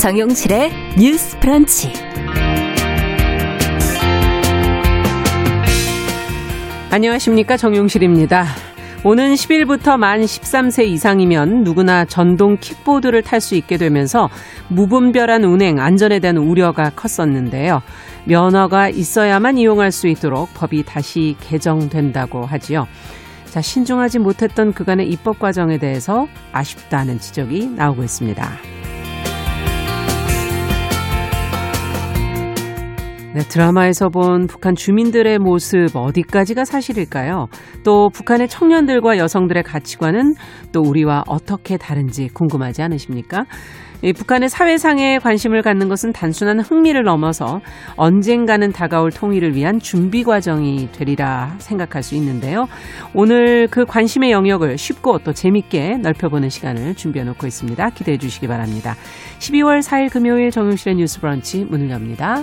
정용실의 뉴스 프런치. 안녕하십니까. 정용실입니다. 오는 10일부터 만 13세 이상이면 누구나 전동 킥보드를 탈 수 있게 되면서 무분별한 운행, 안전에 대한 우려가 컸었는데요. 면허가 있어야만 이용할 수 있도록 법이 다시 개정된다고 하지요. 자, 신중하지 못했던 그간의 입법 과정에 대해서 아쉽다는 지적이 나오고 있습니다. 네, 드라마에서 본 북한 주민들의 모습 어디까지가 사실일까요? 또 북한의 청년들과 여성들의 가치관은 또 우리와 어떻게 다른지 궁금하지 않으십니까? 이 북한의 사회상에 관심을 갖는 것은 단순한 흥미를 넘어서 언젠가는 다가올 통일을 위한 준비 과정이 되리라 생각할 수 있는데요. 오늘 그 관심의 영역을 쉽고 또 재밌게 넓혀보는 시간을 준비해 놓고 있습니다. 기대해 주시기 바랍니다. 12월 4일 금요일 정용실의 뉴스 브런치 문을 엽니다.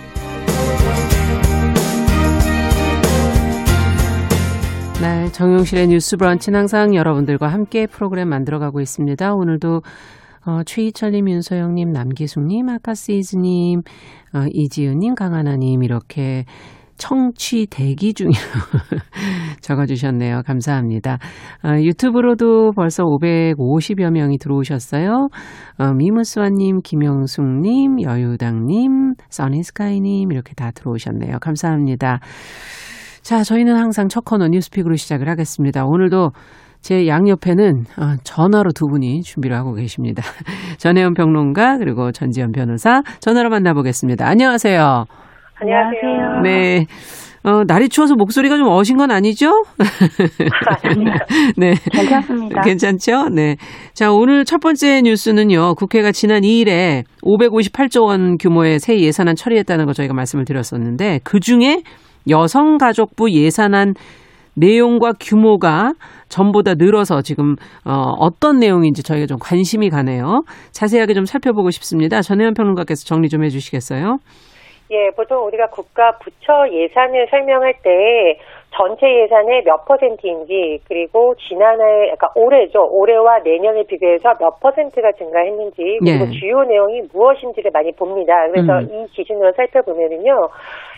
네, 정용실의 뉴스 브런치는 항상 여러분들과 함께 프로그램 만들어가고 있습니다. 오늘도 어, 최희철님, 윤소영님, 남기숙님, 아카시즈님, 어, 이지은님, 강하나님 이렇게 청취 대기 중이라고 적어주셨네요. 감사합니다. 어, 유튜브로도 벌써 550여 명이 들어오셨어요. 어, 미무스와님, 김영숙님, 여유당님, 써니스카이님 이렇게 다 들어오셨네요. 감사합니다. 자, 저희는 항상 첫 코너 뉴스픽으로 시작을 하겠습니다. 오늘도 제 양옆에는 어, 전화로 두 분이 준비를 하고 계십니다. 전혜연 평론가 그리고 전지현 변호사 전화로 만나보겠습니다. 안녕하세요. 안녕하세요. 네. 어, 날이 추워서 목소리가 좀 어신 건 아니죠? 네. 괜찮습니다. 괜찮죠? 네. 자, 오늘 첫 번째 뉴스는요. 국회가 지난 2일에 558조 원 규모의 새 예산안 처리했다는 거 저희가 말씀을 드렸었는데 그 중에 여성가족부 예산안 내용과 규모가 전보다 늘어서 지금 어, 어떤 내용인지 저희가 좀 관심이 가네요. 자세하게 좀 살펴보고 싶습니다. 전혜연 평론가께서 정리 좀 해주시겠어요? 예, 보통 우리가 국가 부처 예산을 설명할 때 전체 예산의 몇 퍼센트인지 그리고 지난해 그러니까 올해죠 올해와 내년을 비교해서 몇 퍼센트가 증가했는지 그리고 네. 주요 내용이 무엇인지를 많이 봅니다. 그래서 음. 이 기준으로 살펴보면은요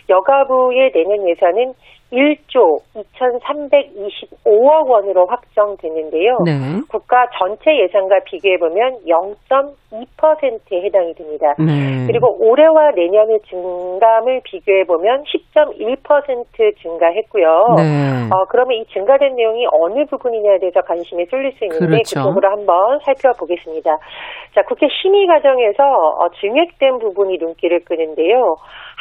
여가부의 내년 예산은 1조 2,325억 원으로 확정됐는데요. 네. 국가 전체 예산과 비교해 보면 0.2%에 해당이 됩니다. 네. 그리고 올해와 내년의 증감을 비교해 보면 10.1% 증가했고요. 네. 어, 그러면 이 증가된 내용이 어느 부분이냐에 대해서 관심이 쏠릴 수 있는데 그렇죠. 그쪽으로 한번 살펴보겠습니다. 자, 국회 심의 과정에서 어, 증액된 부분이 눈길을 끄는데요.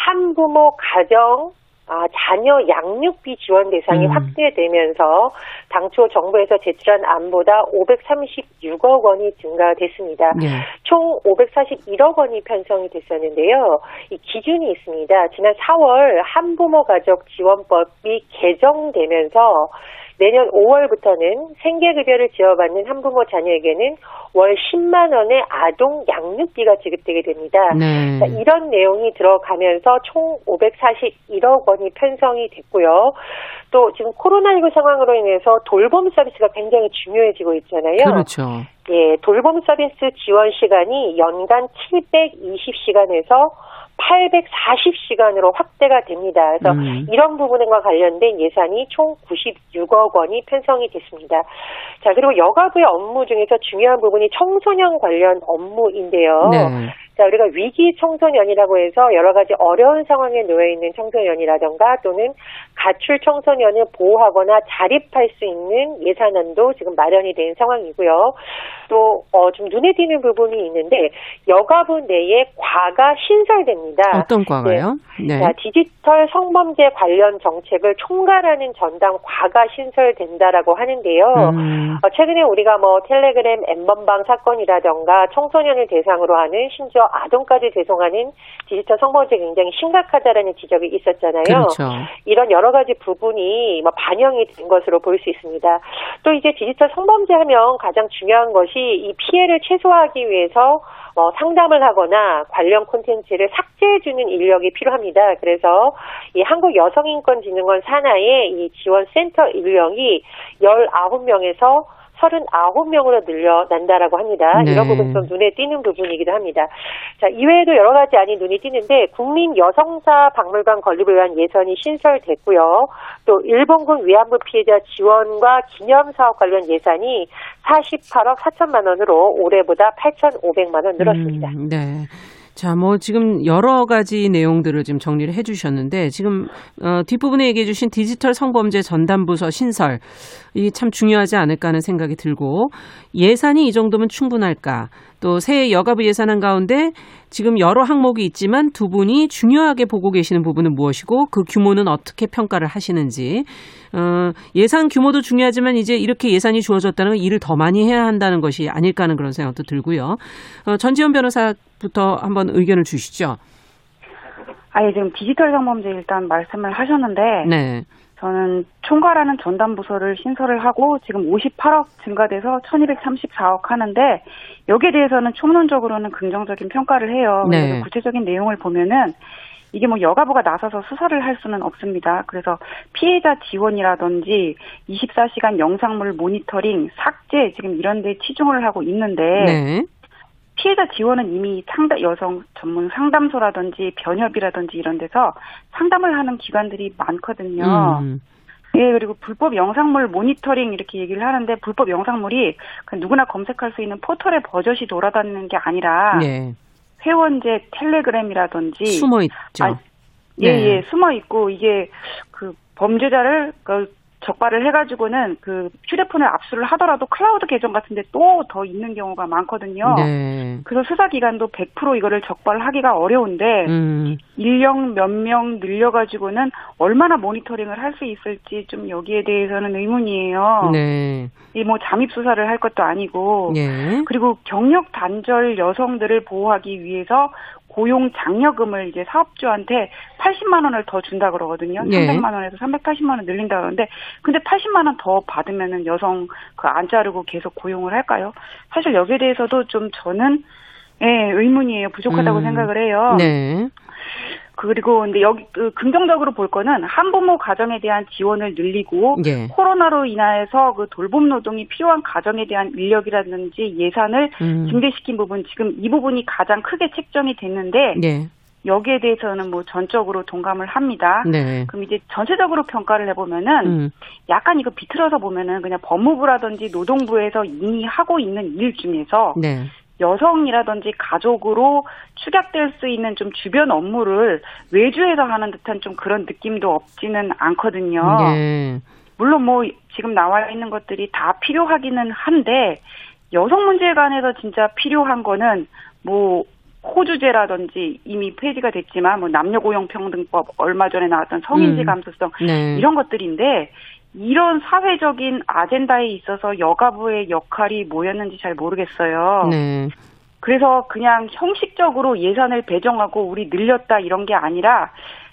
한부모 가정 아, 자녀 양육비 지원 대상이 음. 확대되면서 당초 정부에서 제출한 안보다 536억 원이 증가됐습니다. 네. 총 541억 원이 편성이 됐었는데요. 이 기준이 있습니다. 지난 4월 한부모 가족 지원법이 개정되면서 내년 5월부터는 생계급여를 지원받는 한부모 자녀에게는 월 10만 원의 아동 양육비가 지급되게 됩니다. 네. 자, 이런 내용이 들어가면서 총 541억 원이 편성이 됐고요. 또 지금 코로나19 상황으로 인해서 돌봄 서비스가 굉장히 중요해지고 있잖아요. 그렇죠. 예, 돌봄 서비스 지원 시간이 연간 720시간에서 840시간으로 확대가 됩니다. 그래서 음. 이런 부분과 관련된 예산이 총 96억 원이 편성이 됐습니다. 자, 그리고 여가부의 업무 중에서 중요한 부분이 청소년 관련 업무인데요. 네. 자, 우리가 위기 청소년이라고 해서 여러 가지 어려운 상황에 놓여 있는 청소년이라던가 또는 가출 청소년을 보호하거나 자립할 수 있는 예산안도 지금 마련이 된 상황이고요. 또, 어, 좀 눈에 띄는 부분이 있는데, 여가부 내에 과가 신설됩니다. 어떤 과가요? 네. 자, 디지털 성범죄 관련 정책을 총괄하는 전담 과가 신설된다라고 하는데요. 음. 어, 최근에 우리가 뭐 텔레그램 엠번방 사건이라던가 청소년을 대상으로 하는 심지어 아동까지 대송하는 디지털 성범죄 굉장히 심각하다라는 지적이 있었잖아요. 그렇죠. 이런 여러 가지 부분이 뭐 반영이 된 것으로 볼 수 있습니다. 또 이제 디지털 성범죄 하면 가장 중요한 것이 이 피해를 최소화하기 위해서 어, 상담을 하거나 관련 콘텐츠를 삭제해주는 인력이 필요합니다. 그래서 이 한국여성인권진흥원 산하의 이 지원센터 인력이 19명에서 39명으로 늘려난다라고 합니다. 네. 이런 부분 좀 눈에 띄는 부분이기도 합니다. 자, 이외에도 여러 가지 안이 눈이 띄는데 국민 여성사 박물관 건립을 위한 예산이 신설됐고요. 또 일본군 위안부 피해자 지원과 기념 사업 관련 예산이 48억 4천만 원으로 올해보다 8,500만 원 늘었습니다. 음, 네. 자, 뭐 지금 여러 가지 내용들을 지금 정리를 해주셨는데 지금 어, 뒷부분에 얘기해주신 디지털 성범죄 전담부서 신설 이 참 중요하지 않을까 하는 생각이 들고 예산이 이 정도면 충분할까? 또 새해 여가부 예산안 가운데 지금 여러 항목이 있지만 두 분이 중요하게 보고 계시는 부분은 무엇이고 그 규모는 어떻게 평가를 하시는지 어, 예산 규모도 중요하지만 이제 이렇게 예산이 주어졌다는 건 일을 더 많이 해야 한다는 것이 아닐까 하는 그런 생각도 들고요. 어, 전지현 변호사부터 한번 의견을 주시죠. 아예 지금 디지털 성범죄 일단 말씀을 하셨는데 네. 저는 총괄하는 전담 부서를 신설을 하고 지금 58억 증가돼서 1234억 하는데 여기에 대해서는 총론적으로는 긍정적인 평가를 해요. 네. 구체적인 내용을 보면은 이게 뭐 여가부가 나서서 수사를 할 수는 없습니다. 그래서 피해자 지원이라든지 24시간 영상물 모니터링, 삭제 지금 이런 데 치중을 하고 있는데 네. 피해자 지원은 이미 상담 여성 전문 상담소라든지 변협이라든지 이런 데서 상담을 하는 기관들이 많거든요. 음. 예, 그리고 불법 영상물 모니터링 이렇게 얘기를 하는데 불법 영상물이 그냥 누구나 검색할 수 있는 포털에 버젓이 돌아다니는 게 아니라 네. 회원제 텔레그램이라든지 숨어 있죠. 아, 예, 네. 예, 숨어 있고 이게 그 범죄자를 그 적발을 해가지고는 그 휴대폰을 압수를 하더라도 클라우드 계정 같은데 또 더 있는 경우가 많거든요. 네. 그래서 수사기관도 100% 이거를 적발하기가 어려운데 음. 인력 몇 명 늘려가지고는 얼마나 모니터링을 할 수 있을지 좀 여기에 대해서는 의문이에요. 네. 이뭐 잠입 수사를 할 것도 아니고 예. 그리고 경력 단절 여성들을 보호하기 위해서 고용 장려금을 이제 사업주한테 80만 원을 더 준다 그러거든요. 예. 300만 원에서 380만 원 늘린다 그러는데 근데 80만 원 더 받으면은 여성 그 안 자르고 계속 고용을 할까요? 사실 여기에 대해서도 좀 저는 예, 의문이에요. 부족하다고 음. 생각을 해요. 네. 그리고 근데 여기 그 긍정적으로 볼 거는 한부모 가정에 대한 지원을 늘리고 예. 코로나로 인해서 그 돌봄 노동이 필요한 가정에 대한 인력이라든지 예산을 음. 증대시킨 부분 지금 이 부분이 가장 크게 책정이 됐는데 예. 여기에 대해서는 뭐 전적으로 동감을 합니다. 네. 그럼 이제 전체적으로 평가를 해보면은 음. 약간 이거 비틀어서 보면은 그냥 법무부라든지 노동부에서 이미 하고 있는 일 중에서 네. 여성이라든지 가족으로 축약될 수 있는 좀 주변 업무를 외주에서 하는 듯한 좀 그런 느낌도 없지는 않거든요. 예. 물론 뭐 지금 나와 있는 것들이 다 필요하기는 한데 여성 문제에 관해서 진짜 필요한 거는 뭐 호주제라든지 이미 폐지가 됐지만 뭐 남녀 고용 평등법 얼마 전에 나왔던 성인지 음. 감수성 네. 이런 것들인데 이런 사회적인 아젠다에 있어서 여가부의 역할이 뭐였는지 잘 모르겠어요. 네. 그래서 그냥 형식적으로 예산을 배정하고 우리 늘렸다 이런 게 아니라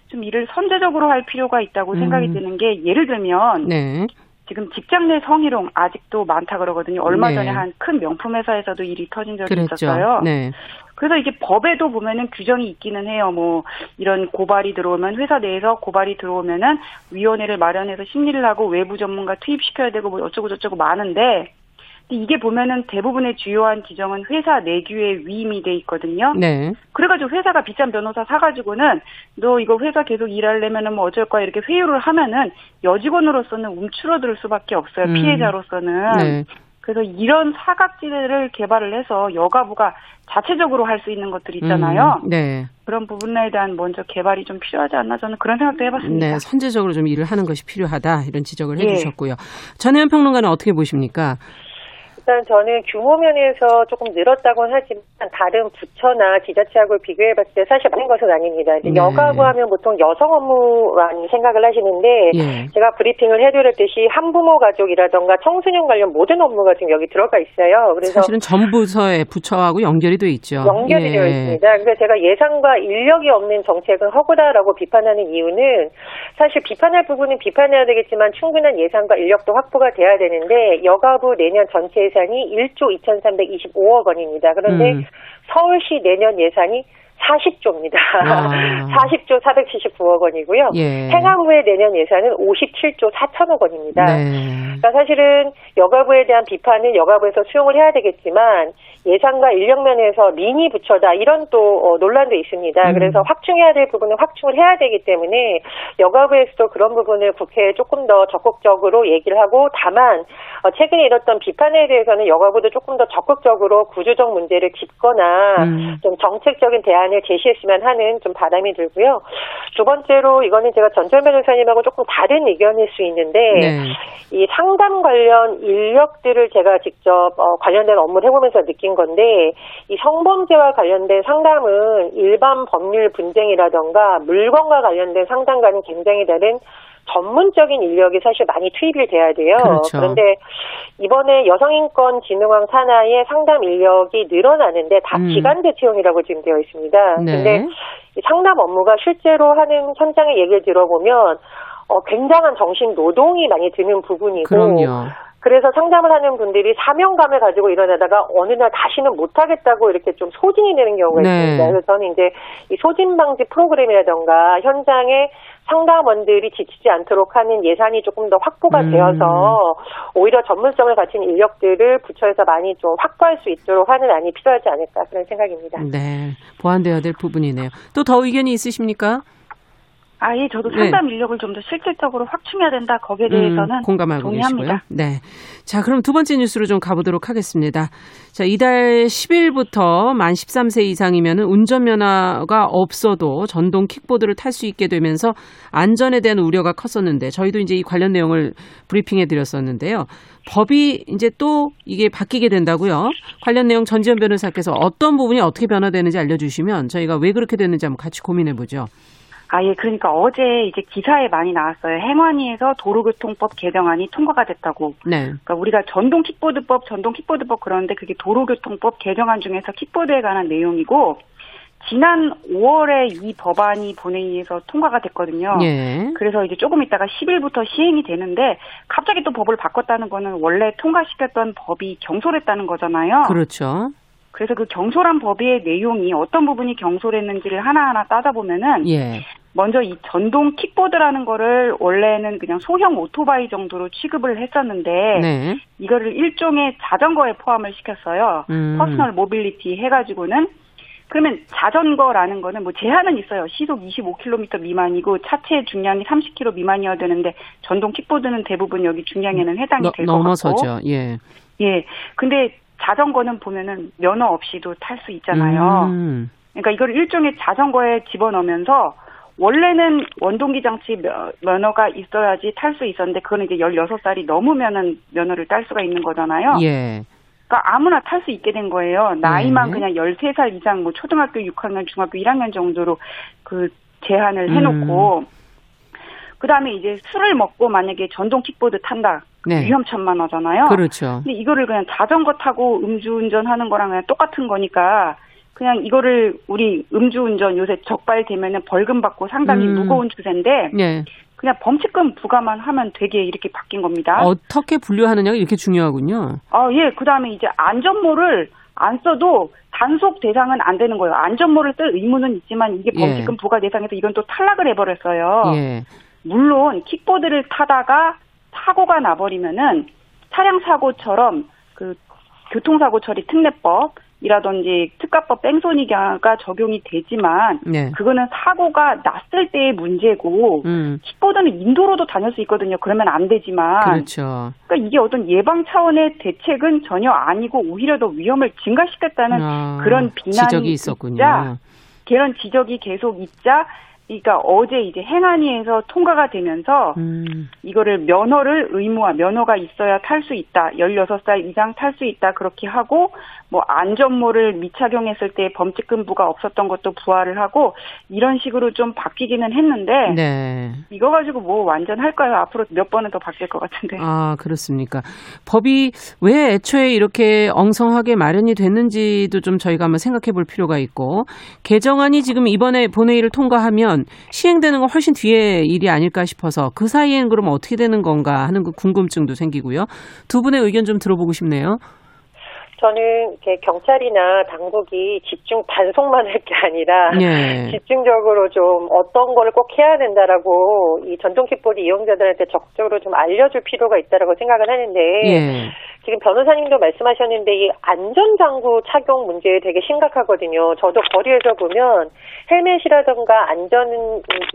좀 일을 선제적으로 할 필요가 있다고 음. 생각이 드는 게 예를 들면 네. 지금 직장 내 성희롱 아직도 많다 그러거든요. 얼마 네. 전에 한 큰 명품 회사에서도 일이 터진 적이 그랬죠. 있었어요. 네. 그래서 이게 법에도 보면은 규정이 있기는 해요. 뭐 이런 고발이 들어오면 회사 내에서 고발이 들어오면은 위원회를 마련해서 심리를 하고 외부 전문가 투입시켜야 되고 뭐 어쩌고 저쩌고 많은데 이게 보면은 대부분의 주요한 지정은 회사 내규에 위임이 돼 있거든요. 네. 그래가지고 회사가 비싼 변호사 사가지고는 너 이거 회사 계속 일하려면은 뭐 어쩔 거야 이렇게 회유를 하면은 여직원으로서는 움츠러들 수밖에 없어요. 음. 피해자로서는. 네. 그래서 이런 사각지대를 개발을 해서 여가부가 자체적으로 할 수 있는 것들이 있잖아요. 음, 네. 그런 부분에 대한 먼저 개발이 좀 필요하지 않나 저는 그런 생각도 해봤습니다. 네, 선제적으로 좀 일을 하는 것이 필요하다 이런 지적을 예. 해주셨고요. 전혜연 평론가는 어떻게 보십니까? 일단 저는 규모 면에서 조금 늘었다고는 하지만 다른 부처나 지자체하고 비교해 봤을 때 사실 많은 것은 아닙니다. 이제 네. 여가부 하면 보통 여성 업무만 생각을 하시는데 예. 제가 브리핑을 해드렸듯이 한부모 가족이라던가 청소년 관련 모든 업무가 지금 여기 들어가 있어요. 그래서 사실은 전 부서의 부처하고 연결이 돼 있죠. 연결이 예. 되어 있습니다. 그래서 제가 예산과 인력이 없는 정책은 허구다라고 비판하는 이유는 사실 비판할 부분은 비판해야 되겠지만 충분한 예산과 인력도 확보가 돼야 되는데 여가부 내년 전체 예산 이 1조 2,325억 원입니다. 그런데 음. 서울시 내년 예산이 40조입니다. 와. 40조 479억 원이고요. 예. 행안부의 내년 예산은 57조 4천억 원입니다. 네. 그러니까 사실은 여가부에 대한 비판은 여가부에서 수용을 해야 되겠지만 예산과 인력 면에서 미니 부처다 이런 또 어, 논란도 있습니다. 음. 그래서 확충해야 될 부분은 확충을 해야 되기 때문에 여가부에서도 그런 부분을 국회에 조금 더 적극적으로 얘기를 하고 다만 어, 최근에 일었던 비판에 대해서는 여가부도 조금 더 적극적으로 구조적 문제를 짚거나 음. 좀 정책적인 대안을 제시했으면 하는 좀 바람이 들고요. 두 번째로 이거는 제가 전철 변호사님하고 조금 다른 의견일 수 있는데 네. 이 상담 관련 인력들을 제가 직접 어, 관련된 업무를 해보면서 느낀 건데 이 성범죄와 관련된 상담은 일반 법률 분쟁이라던가 물건과 관련된 상담과는 굉장히 다른 전문적인 인력이 사실 많이 투입이 돼야 돼요. 그렇죠. 런데 이번에 여성인권진흥원 산하의 상담 인력이 늘어나는데 다 음. 기간제 채용이라고 지금 되어 있습니다. 네. 근데 이 상담 업무가 실제로 하는 현장의 얘기를 들어보면 어, 굉장한 정신 노동이 많이 드는 부분이고 그럼요. 그래서 상담을 하는 분들이 사명감을 가지고 일어나다가 어느 날 다시는 못하겠다고 이렇게 좀 소진이 되는 경우가 네. 있습니다. 그래서 저는 이제 이 소진 방지 프로그램이라던가 현장에 상담원들이 지치지 않도록 하는 예산이 조금 더 확보가 음. 되어서 오히려 전문성을 가진 인력들을 부처에서 많이 좀 확보할 수 있도록 하는 안이 필요하지 않을까 그런 생각입니다. 네. 보완되어야 될 부분이네요. 또 더 의견이 있으십니까? 아, 예, 저도 네. 상담 인력을 좀 더 실질적으로 확충해야 된다. 거기에 대해서는 음, 공감하고 동의합니다. 계시고요. 네. 자, 그럼 두 번째 뉴스로 좀 가보도록 하겠습니다. 자, 이달 10일부터 만 13세 이상이면 운전면허가 없어도 전동 킥보드를 탈 수 있게 되면서 안전에 대한 우려가 컸었는데 저희도 이제 이 관련 내용을 브리핑해 드렸었는데요. 법이 이제 또 이게 바뀌게 된다고요. 관련 내용 전지현 변호사께서 어떤 부분이 어떻게 변화되는지 알려주시면 저희가 왜 그렇게 됐는지 한번 같이 고민해 보죠. 아, 예, 그러니까 어제 이제 기사에 많이 나왔어요. 행안위에서 도로교통법 개정안이 통과가 됐다고. 네. 그러니까 우리가 전동 킥보드법, 전동 킥보드법 그러는데 그게 도로교통법 개정안 중에서 킥보드에 관한 내용이고 지난 5월에 이 법안이 본회의에서 통과가 됐거든요. 예. 그래서 이제 조금 있다가 10일부터 시행이 되는데 갑자기 또 법을 바꿨다는 거는 원래 통과시켰던 법이 경솔했다는 거잖아요. 그렇죠. 그래서 그 경솔한 법의 내용이 어떤 부분이 경솔했는지를 하나하나 따져보면은 예. 먼저 이 전동 킥보드라는 거를 원래는 그냥 소형 오토바이 정도로 취급을 했었는데 네. 이거를 일종의 자전거에 포함을 시켰어요. 음. personal mobility 해가지고는 그러면 자전거라는 거는 뭐 제한은 있어요. 시속 25km 미만이고 차체 중량이 30kg 미만이어야 되는데 전동 킥보드는 대부분 여기 중량에는 해당이 너- 될것 같고. 넘어서죠. 예. 예. 근데 자전거는 보면은 면허 없이도 탈 수 있잖아요. 음. 그러니까 이걸 일종의 자전거에 집어넣으면서 원래는 원동기 장치 면- 면허가 있어야지 탈 수 있었는데 그거는 이제 16살이 넘으면은 면허를 딸 수가 있는 거잖아요. 예. 그러니까 아무나 탈 수 있게 된 거예요. 나이만 네. 그냥 13살 이상 뭐 초등학교 6학년, 중학교 1학년 정도로 그 제한을 해 놓고 음. 그다음에 이제 술을 먹고 만약에 전동 킥보드 탄다. 네. 위험천만 하잖아요. 그렇죠. 근데 이거를 그냥 자전거 타고 음주운전 하는 거랑 그냥 똑같은 거니까 그냥 이거를 우리 음주운전 요새 적발되면은 벌금 받고 상당히 음. 무거운 추세인데 예. 그냥 범칙금 부과만 하면 되게 이렇게 바뀐 겁니다. 어떻게 분류하느냐가 이렇게 중요하군요. 아, 예. 그 다음에 이제 안전모를 안 써도 단속 대상은 안 되는 거예요. 안전모를 쓸 의무는 있지만 이게 예. 범칙금 부과 대상에서 이건 또 탈락을 해버렸어요. 예. 물론 킥보드를 타다가 사고가 나버리면은 차량 사고처럼 그 교통사고 처리 특례법 이라든지 특가법 뺑소니가 적용이 되지만 네. 그거는 사고가 났을 때의 문제고 음. 킥보드는 인도로도 다닐 수 있거든요. 그러면 안 되지만 그렇죠. 그러니까 이게 어떤 예방 차원의 대책은 전혀 아니고 오히려 더 위험을 증가시켰다는 아, 그런 비난이 지적이 있었군요. 있자 그런 지적이 계속 있자 그러니까 어제 이제 행안위에서 통과가 되면서 음. 이거를 면허를 의무화, 면허가 있어야 탈 수 있다. 16살 이상 탈 수 있다. 그렇게 하고, 뭐, 안전모를 미착용했을 때 범칙금부가 없었던 것도 부활을 하고, 이런 식으로 좀 바뀌기는 했는데, 네. 이거 가지고 뭐 완전 할까요? 앞으로 몇 번은 더 바뀔 것 같은데. 아, 그렇습니까. 법이 왜 애초에 이렇게 엉성하게 마련이 됐는지도 좀 저희가 한번 생각해 볼 필요가 있고, 개정안이 지금 이번에 본회의를 통과하면 시행되는 건 훨씬 뒤에 일이 아닐까 싶어서 그 사이엔 그럼 어떻게 되는 건가 하는 그 궁금증도 생기고요. 두 분의 의견 좀 들어보고 싶네요. 저는 이렇게 경찰이나 당국이 집중 단속만 할 게 아니라 예. 집중적으로 좀 어떤 거를 꼭 해야 된다라고 이 전동 킥보드 이용자들한테 적극적으로 좀 알려줄 필요가 있다라고 생각을 하는데 예. 지금 변호사님도 말씀하셨는데 이 안전장구 착용 문제 되게 심각하거든요. 저도 거리에서 보면 헬멧이라던가 안전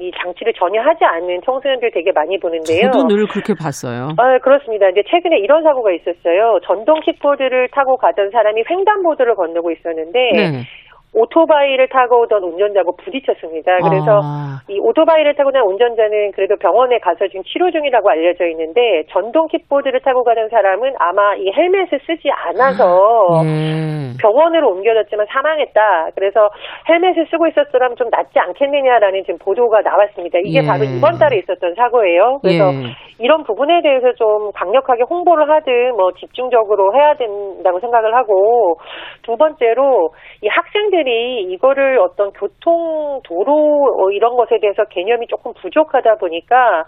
이 장치를 전혀 하지 않는 청소년들 되게 많이 보는데요. 저도 늘 그렇게 봤어요. 아, 그렇습니다. 근데 최근에 이런 사고가 있었어요. 전동 킥보드를 타고 가던 사람이 횡단보도를 건너고 있었는데 네. 오토바이를 타고 오던 운전자하고 부딪혔습니다. 그래서 아, 이 오토바이를 타고 난 운전자는 그래도 병원에 가서 지금 치료 중이라고 알려져 있는데 전동 킥보드를 타고 가는 사람은 아마 이 헬멧을 쓰지 않아서 예. 병원으로 옮겨졌지만 사망했다. 그래서 헬멧을 쓰고 있었더라면 좀 낫지 않겠느냐라는 지금 보도가 나왔습니다. 이게 예. 바로 이번 달에 있었던 사고예요. 그래서 예. 이런 부분에 대해서 좀 강력하게 홍보를 하든 뭐 집중적으로 해야 된다고 생각을 하고 두 번째로 이 학생들 이 이거를 어떤 교통 도로 어, 이런 것에 대해서 개념이 조금 부족하다 보니까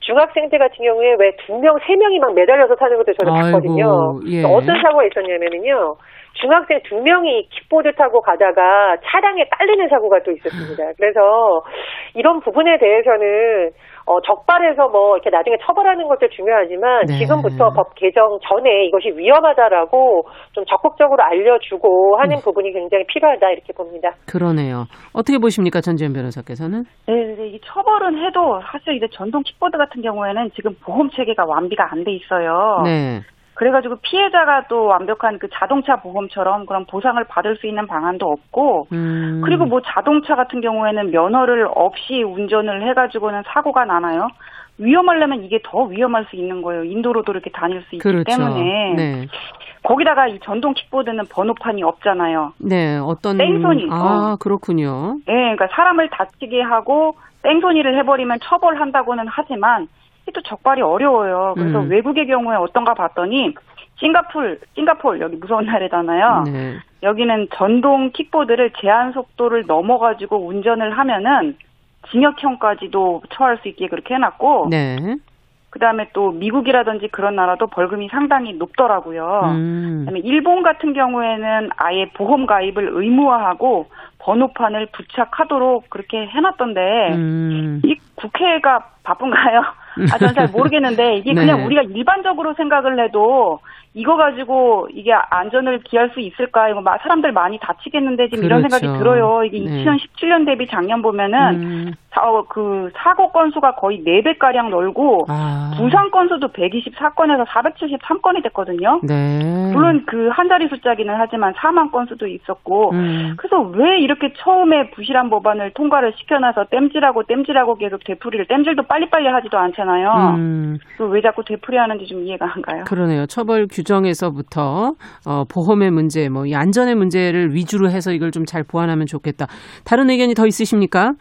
중학생들 같은 경우에 왜 두 명, 세 명이 막 매달려서 타는 것도 저는 아이고, 봤거든요. 예. 어떤 사고가 있었냐면요. 중학생 두 명이 킥보드 타고 가다가 차량에 딸리는 사고가 또 있었습니다. 그래서 이런 부분에 대해서는 어, 적발해서 뭐 이렇게 나중에 처벌하는 것도 중요하지만 네. 지금부터 법 개정 전에 이것이 위험하다라고 좀 적극적으로 알려주고 하는 네. 부분이 굉장히 필요하다 이렇게 봅니다. 그러네요. 어떻게 보십니까, 전지현 변호사께서는? 네, 이 처벌은 해도 사실 이제 전동 킥보드 같은 경우에는 지금 보험 체계가 완비가 안 돼 있어요. 네. 그래가지고 피해자가 또 완벽한 그 자동차 보험처럼 그런 보상을 받을 수 있는 방안도 없고 음. 그리고 뭐 자동차 같은 경우에는 면허를 없이 운전을 해가지고는 사고가 나나요? 위험하려면 이게 더 위험할 수 있는 거예요. 인도로도 이렇게 다닐 수 있기 그렇죠. 때문에 네. 거기다가 이 전동 킥보드는 번호판이 없잖아요. 네, 어떤 땡손이, 아, 그렇군요. 예, 그러니까 사람을 다치게 하고 땡손이를 해버리면 처벌한다고는 하지만 이게 또 적발이 어려워요. 그래서 음. 외국의 경우에 어떤가 봤더니 싱가폴, 싱가폴 여기 무서운 나라잖아요. 네. 여기는 전동 킥보드를 제한 속도를 넘어가지고 운전을 하면은 징역형까지도 처할 수 있게 그렇게 해놨고, 네. 그 다음에 또 미국이라든지 그런 나라도 벌금이 상당히 높더라고요. 음. 그다음에 일본 같은 경우에는 아예 보험 가입을 의무화하고 번호판을 부착하도록 그렇게 해놨던데 음. 이 국회가 바쁜가요? 아, 저는 잘 모르겠는데 이게 네. 그냥 우리가 일반적으로 생각을 해도 이거 가지고 이게 안전을 기할 수 있을까? 이거 막 사람들 많이 다치겠는데 지금 이런 그렇죠. 생각이 들어요. 이게 네. 2017년 대비 작년 보면은 음. 사, 어, 그 사고 건수가 거의 4배 가량 늘고 아. 부상 건수도 124건에서 473건이 됐거든요. 네. 물론 그 한 자리 숫자기는 하지만 사망 건수도 있었고 음. 그래서 왜 이렇게 처음에 부실한 법안을 통과를 시켜놔서 땜질하고 땜질하고 계속 되풀이를 땜질도 빨리빨리 하지도 않잖아요. 음. 그왜 자꾸 되풀이하는지 좀 이해가 안 가요. 그러네요. 처벌 규정에서부터 어, 보험의 문제, 뭐이 안전의 문제를 위주로 해서 이걸 좀 잘 보완하면 좋겠다. 다른 의견이 더 있으십니까?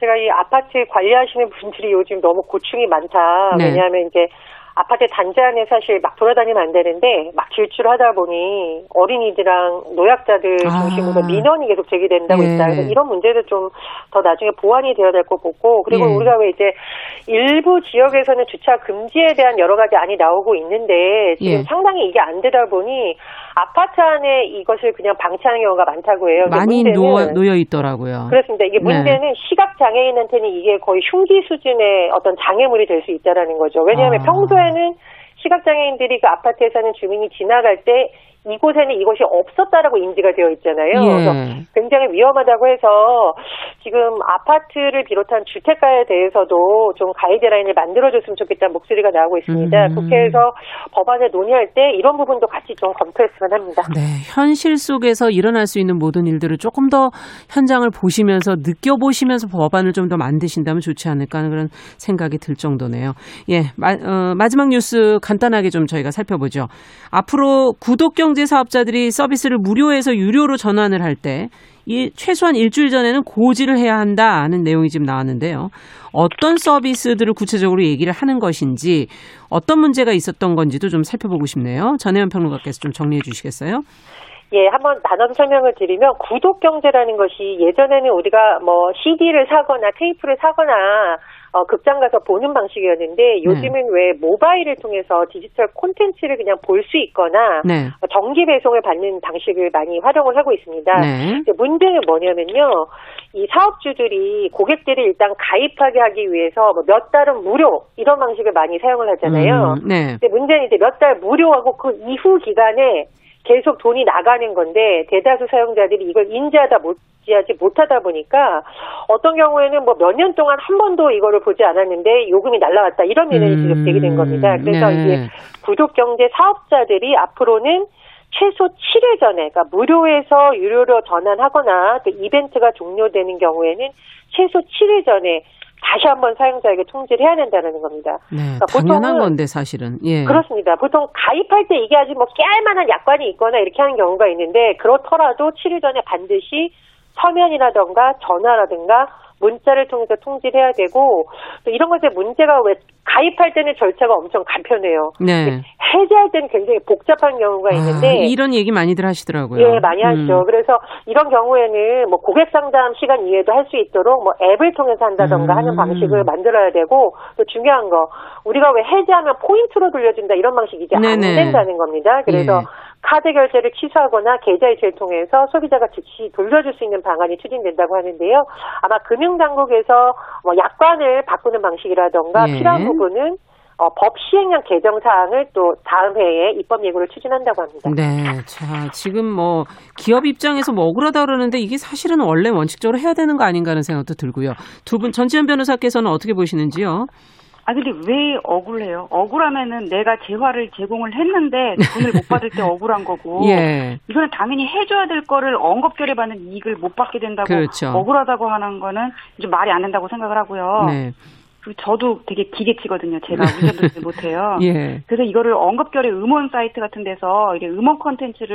제가 이 아파트 관리하시는 분들이 요즘 너무 고충이 많다. 네. 왜냐하면 이제 아파트 단지 안에 사실 막 돌아다니면 안 되는데 막 질주하다 보니 어린이들랑 노약자들 아. 중심으로 민원이 계속 제기된다고 예. 있다. 그래서 이런 문제도 좀 더 나중에 보완이 되어야 될 것 같고 그리고 예. 우리가 왜 이제 일부 지역에서는 주차 금지에 대한 여러 가지 안이 나오고 있는데 지금 예. 상당히 이게 안 되다 보니 아파트 안에 이것을 그냥 방치하는 경우가 많다고 해요. 많이 문제는 놓여, 있더라고요. 그렇습니다. 이게 네. 문제는 시각 장애인한테는 이게 거의 흉기 수준의 어떤 장애물이 될 수 있다라는 거죠. 왜냐하면 아. 평소에는 시각 장애인들이 그 아파트에 사는 주민이 지나갈 때 이곳에는 이것이 없었다라고 인지가 되어 있잖아요. 그래서 예. 굉장히 위험하다고 해서 지금 아파트를 비롯한 주택가에 대해서도 좀 가이드라인을 만들어줬으면 좋겠다는 목소리가 나오고 있습니다. 음. 국회에서 법안을 논의할 때 이런 부분도 같이 좀 검토했으면 합니다. 네, 현실 속에서 일어날 수 있는 모든 일들을 조금 더 현장을 보시면서 느껴보시면서 법안을 좀 더 만드신다면 좋지 않을까 하는 그런 생각이 들 정도네요. 예, 마, 어, 마지막 뉴스 간단하게 좀 저희가 살펴보죠. 앞으로 구독경 제 사업자들이 서비스를 무료에서 유료로 전환을 할 때 이 최소한 일주일 전에는 고지를 해야 한다는 내용이 지금 나왔는데요. 어떤 서비스들을 구체적으로 얘기를 하는 것인지 어떤 문제가 있었던 건지도 좀 살펴보고 싶네요. 전혜연 평론가께서 좀 정리해 주시겠어요? 예, 한번 단원 설명을 드리면 구독 경제라는 것이 예전에는 우리가 뭐 CD를 사거나 테이프를 사거나 어, 극장 가서 보는 방식이었는데 요즘은 왜 모바일을 통해서 디지털 콘텐츠를 그냥 볼 수 있거나 네. 어, 정기 배송을 받는 방식을 많이 활용을 하고 있습니다. 네. 문제는 뭐냐면요. 이 사업주들이 고객들을 일단 가입하게 하기 위해서 뭐몇 달은 무료 이런 방식을 많이 사용을 하잖아요. 음, 네. 근데 문제는 이제 몇 달 무료하고 그 이후 기간에 계속 돈이 나가는 건데 대다수 사용자들이 이걸 인지하다 못지하지 못하다 보니까 어떤 경우에는 뭐 몇 년 동안 한 번도 이거를 보지 않았는데 요금이 날라갔다 이런 일이 음, 지금 되게 된 겁니다. 그래서 네. 이제 구독 경제 사업자들이 앞으로는 최소 7일 전에, 그러니까 무료에서 유료로 전환하거나 또 이벤트가 종료되는 경우에는 최소 7일 전에 다시 한번 사용자에게 통지를 해야 된다는 겁니다. 네, 그러니까 당연한 보통은 건데 사실은. 예. 그렇습니다. 보통 가입할 때 이게 아주 뭐 깨알 만한 약관이 있거나 이렇게 하는 경우가 있는데 그렇더라도 7일 전에 반드시 서면이라던가 전화라든가 문자를 통해서 통지를 해야 되고 또 이런 것에 문제가 왜 가입할 때는 절차가 엄청 간편해요. 네. 해지할 때는 굉장히 복잡한 경우가 있는데 아, 이런 얘기 많이들 하시더라고요. 예, 많이 하죠. 음. 그래서 이런 경우에는 뭐 고객 상담 시간 이외에도 할 수 있도록 뭐 앱을 통해서 한다던가 음. 하는 방식을 만들어야 되고 또 중요한 거 우리가 왜 해지하면 포인트로 돌려준다 이런 방식이 이제 안 네네. 된다는 겁니다. 그래서 예. 카드 결제를 취소하거나 계좌 이체를 통해서 소비자가 즉시 돌려줄 수 있는 방안이 추진된다고 하는데요. 아마 금융당국에서 뭐 약관을 바꾸는 방식이라던가 예. 필요한 부분은 어, 법 시행령 개정 사항을 또 다음 해에 입법 예고를 추진한다고 합니다. 네. 자, 지금 뭐 기업 입장에서 뭐 억울하다 그러는데 이게 사실은 원래 원칙적으로 해야 되는 거 아닌가 하는 생각도 들고요. 두 분 전지현 변호사께서는 어떻게 보시는지요? 아 근데 왜 억울해요? 억울하면은 내가 재화를 제공을 했는데 돈을 못 받을 때 억울한 거고 예. 이거는 당연히 해줘야 될 거를 언급결에 받는 이익을 못 받게 된다고 그렇죠. 억울하다고 하는 거는 좀 말이 안 된다고 생각을 하고요. 네. 그리고 저도 되게 기계치거든요. 제가 운전도 잘 못해요. 예. 그래서 이거를 언급결에 음원 사이트 같은 데서 이게 음원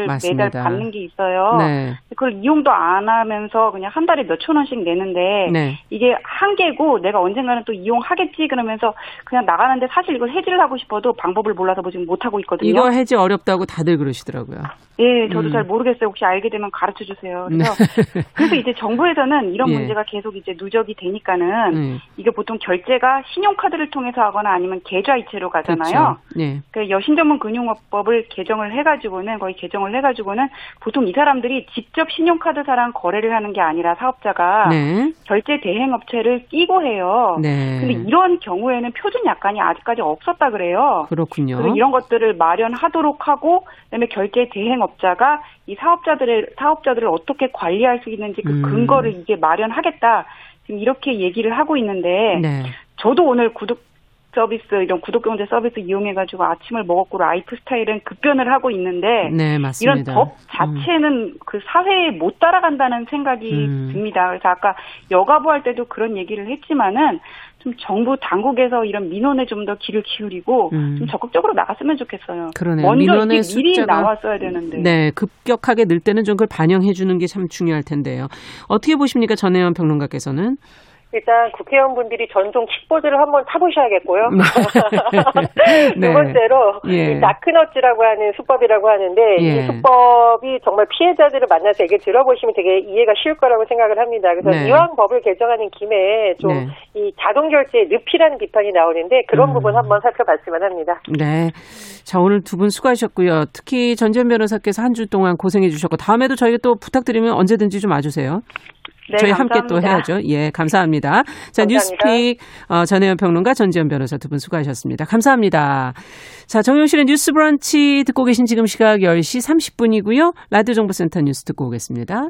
맞습니다. 매달 받는 게 있어요. 네. 그걸 이용도 안 하면서 그냥 한 달에 몇천 원씩 내는데 네. 이게 한계고 내가 언젠가는 또 이용하겠지 그러면서 그냥 나가는데 사실 이걸 해지를 하고 싶어도 방법을 몰라서 뭐 지금 못 하고 있거든요. 이거 해지 어렵다고 다들 그러시더라고요. 예, 저도 음. 잘 모르겠어요. 혹시 알게 되면 가르쳐 주세요. 그래서 네. 그래서 이제 정부에서는 이런 예. 문제가 계속 이제 누적이 되니까는 네. 이게 보통 결제 가 신용카드를 통해서 하거나 아니면 계좌 이체로 가잖아요. 그렇죠. 네. 그 여신전문 금융업법을 개정을 해가지고는 거의 개정을 해가지고는 보통 이 사람들이 직접 신용카드사랑 거래를 하는 게 아니라 사업자가 네. 결제 대행 업체를 끼고 해요. 네. 근데 이런 경우에는 표준 약관이 아직까지 없었다 그래요. 그렇군요. 그래서 이런 것들을 마련하도록 하고 그다음에 결제 대행 업자가 이 사업자들의 사업자들을 어떻게 관리할 수 있는지 그 음. 근거를 이게 마련하겠다. 지금 이렇게 얘기를 하고 있는데 네. 저도 오늘 구독 서비스 이런 구독 경제 서비스 이용해가지고 아침을 먹었고 라이프 스타일은 급변을 하고 있는데 네, 이런 맞습니다. 법 자체는 그 사회에 못 따라간다는 생각이 음. 듭니다. 그래서 아까 여가부 할 때도 그런 얘기를 했지만은 좀 정부 당국에서 이런 민원에 좀 더 귀를 기울이고 음. 좀 적극적으로 나갔으면 좋겠어요. 그러네요. 먼저 이게 미리 나왔어야 되는데. 네, 급격하게 늘 때는 좀 그걸 반영해 주는 게 참 중요할 텐데요. 어떻게 보십니까? 전혜원 평론가께서는? 일단 국회의원분들이 전동 킥보드를 한번 타보셔야겠고요. 네. 두 번째로 예. 이 나크너츠라고 하는 수법이라고 하는데 예. 이 수법이 정말 피해자들을 만나서 얘기 들어보시면 되게 이해가 쉬울 거라고 생각을 합니다. 그래서 네. 이왕 법을 개정하는 김에 좀 네. 이 자동 결제의 늪이라는 비판이 나오는데 그런 음. 부분 한번 살펴봤으면 합니다. 네. 자, 오늘 두 분 수고하셨고요. 특히 전지현 변호사께서 한 주 동안 고생해 주셨고, 다음에도 저희가 또 부탁드리면 언제든지 좀 와주세요. 네, 저희 함께 또 감사합니다. 해야죠. 예, 감사합니다. 자, 감사합니다. 뉴스픽 어, 전혜연 평론가 전지현 변호사 두 분 수고하셨습니다. 감사합니다. 자, 정용실의 뉴스 브런치 듣고 계신 지금 시각 10시 30분이고요. 라디오 정보센터 뉴스 듣고 오겠습니다.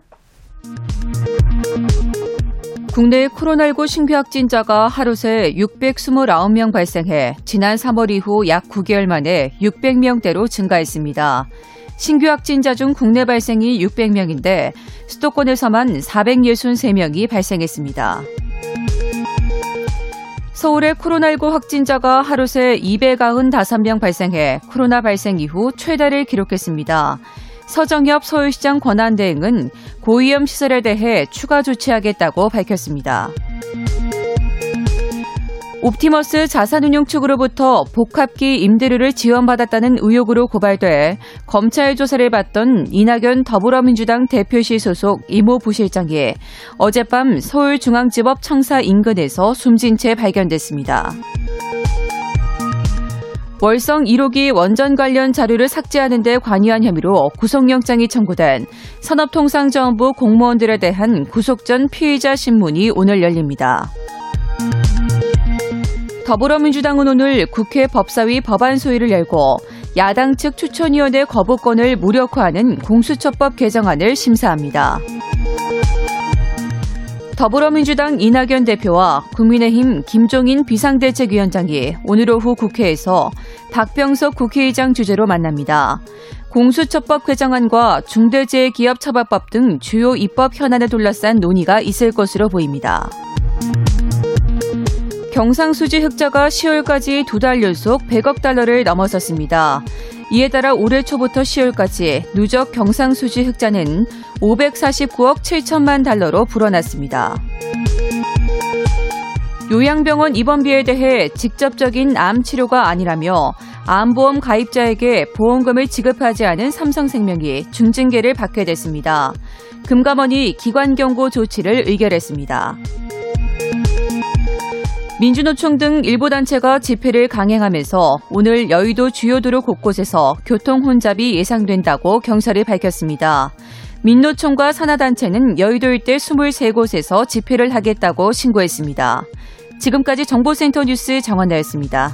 국내 코로나19 신규 확진자가 하루 새 629명 발생해 지난 3월 이후 약 9개월 만에 600명대로 증가했습니다. 신규 확진자 중 국내 발생이 600명인데 수도권에서만 463명이 발생했습니다. 서울의 코로나19 확진자가 하루 새 295명 발생해 코로나 발생 이후 최다를 기록했습니다. 서정엽 서울시장 권한대행은 고위험 시설에 대해 추가 조치하겠다고 밝혔습니다. 옵티머스 자산운용 측으로부터 복합기 임대료를 지원받았다는 의혹으로 고발돼 검찰 조사를 받던 이낙연 더불어민주당 대표실 소속 이모 부실장이 어젯밤 서울중앙지법 청사 인근에서 숨진 채 발견됐습니다. 월성 1호기 원전 관련 자료를 삭제하는 데 관여한 혐의로 구속영장이 청구된 산업통상자원부 공무원들에 대한 구속 전 피의자 신문이 오늘 열립니다. 더불어민주당은 오늘 국회 법사위 법안 소위를 열고 야당 측 추천위원회 거부권을 무력화하는 공수처법 개정안을 심사합니다. 더불어민주당 이낙연 대표와 국민의힘 김종인 비상대책위원장이 오늘 오후 국회에서 박병석 국회의장 주재로 만납니다. 공수처법 개정안과 중대재해기업처벌법 등 주요 입법 현안을 둘러싼 논의가 있을 것으로 보입니다. 경상수지 흑자가 10월까지 두 달 연속 100억 달러를 넘어섰습니다. 이에 따라 올해 초부터 10월까지 누적 경상수지 흑자는 549억 7천만 달러로 불어났습니다. 요양병원 입원비에 대해 직접적인 암 치료가 아니라며 암보험 가입자에게 보험금을 지급하지 않은 삼성생명이 중징계를 받게 됐습니다. 금감원이 기관 경고 조치를 의결했습니다. 민주노총 등 일부 단체가 집회를 강행하면서 오늘 여의도 주요 도로 곳곳에서 교통 혼잡이 예상된다고 경찰이 밝혔습니다. 민노총과 산하단체는 여의도 일대 23곳에서 집회를 하겠다고 신고했습니다. 지금까지 정보센터 뉴스 정원나였습니다.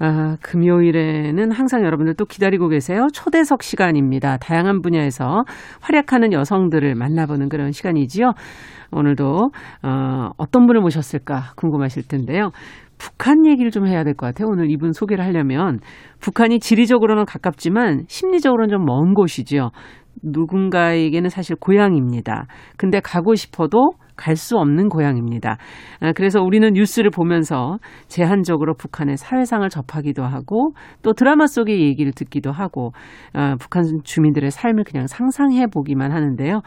아, 금요일에는 항상 여러분들 또 기다리고 계세요. 초대석 시간입니다. 다양한 분야에서 활약하는 여성들을 만나보는 그런 시간이지요. 오늘도 어, 어떤 분을 모셨을까 궁금하실 텐데요. 북한 얘기를 좀 해야 될 것 같아요. 오늘 이분 소개를 하려면 북한이 지리적으로는 가깝지만 심리적으로는 좀 먼 곳이죠. 누군가에게는 사실 고향입니다. 근데 가고 싶어도 갈 수 없는 고향입니다. 아, 그래서 우리는 뉴스를 보면서 제한적으로 북한의 사회상을 접하기도 하고 또 드라마 속의 얘기를 듣기도 하고 아, 북한 주민들의 삶을 그냥 상상해 보기만 하는데요.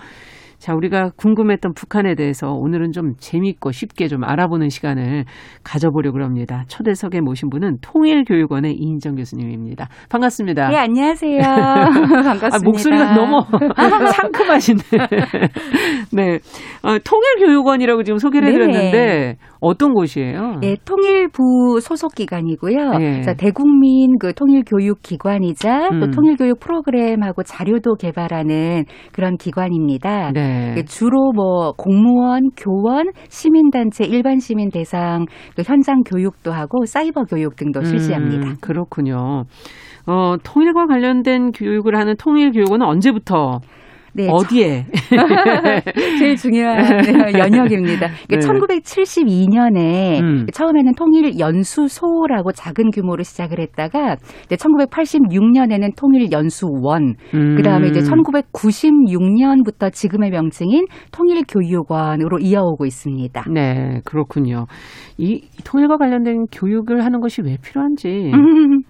자, 우리가 궁금했던 북한에 대해서 오늘은 좀 재밌고 쉽게 좀 알아보는 시간을 가져보려고 합니다. 초대석에 모신 분은 통일교육원의 이인정 교수님입니다. 반갑습니다. 네, 안녕하세요. 반갑습니다. 아, 목소리가 너무 상큼하신데. 네. 어, 통일교육원이라고 지금 소개를. 해드렸는데 어떤 곳이에요? 예, 통일부 소속 기관이고요. 예. 자, 대국민 그 통일교육 기관이자 음. 또 통일교육 프로그램하고 자료도 개발하는 그런 기관입니다. 네. 예, 주로 뭐 공무원, 교원, 시민단체, 일반 시민 대상 그 현장 교육도 하고 사이버 교육 등도 실시합니다. 음, 그렇군요. 어, 통일과 관련된 교육을 하는 통일 교육원은 언제부터 네, 어디에? 제일 중요한 연역입니다. 네. 1972년에 음. 처음에는 통일 연수소라고 작은 규모로 시작을 했다가 이제 1986년에는 통일 연수원, 음. 그다음에 이제 1996년부터 지금의 명칭인 통일 교육원으로 이어오고 있습니다. 네, 그렇군요. 이 통일과 관련된 교육을 하는 것이 왜 필요한지 음.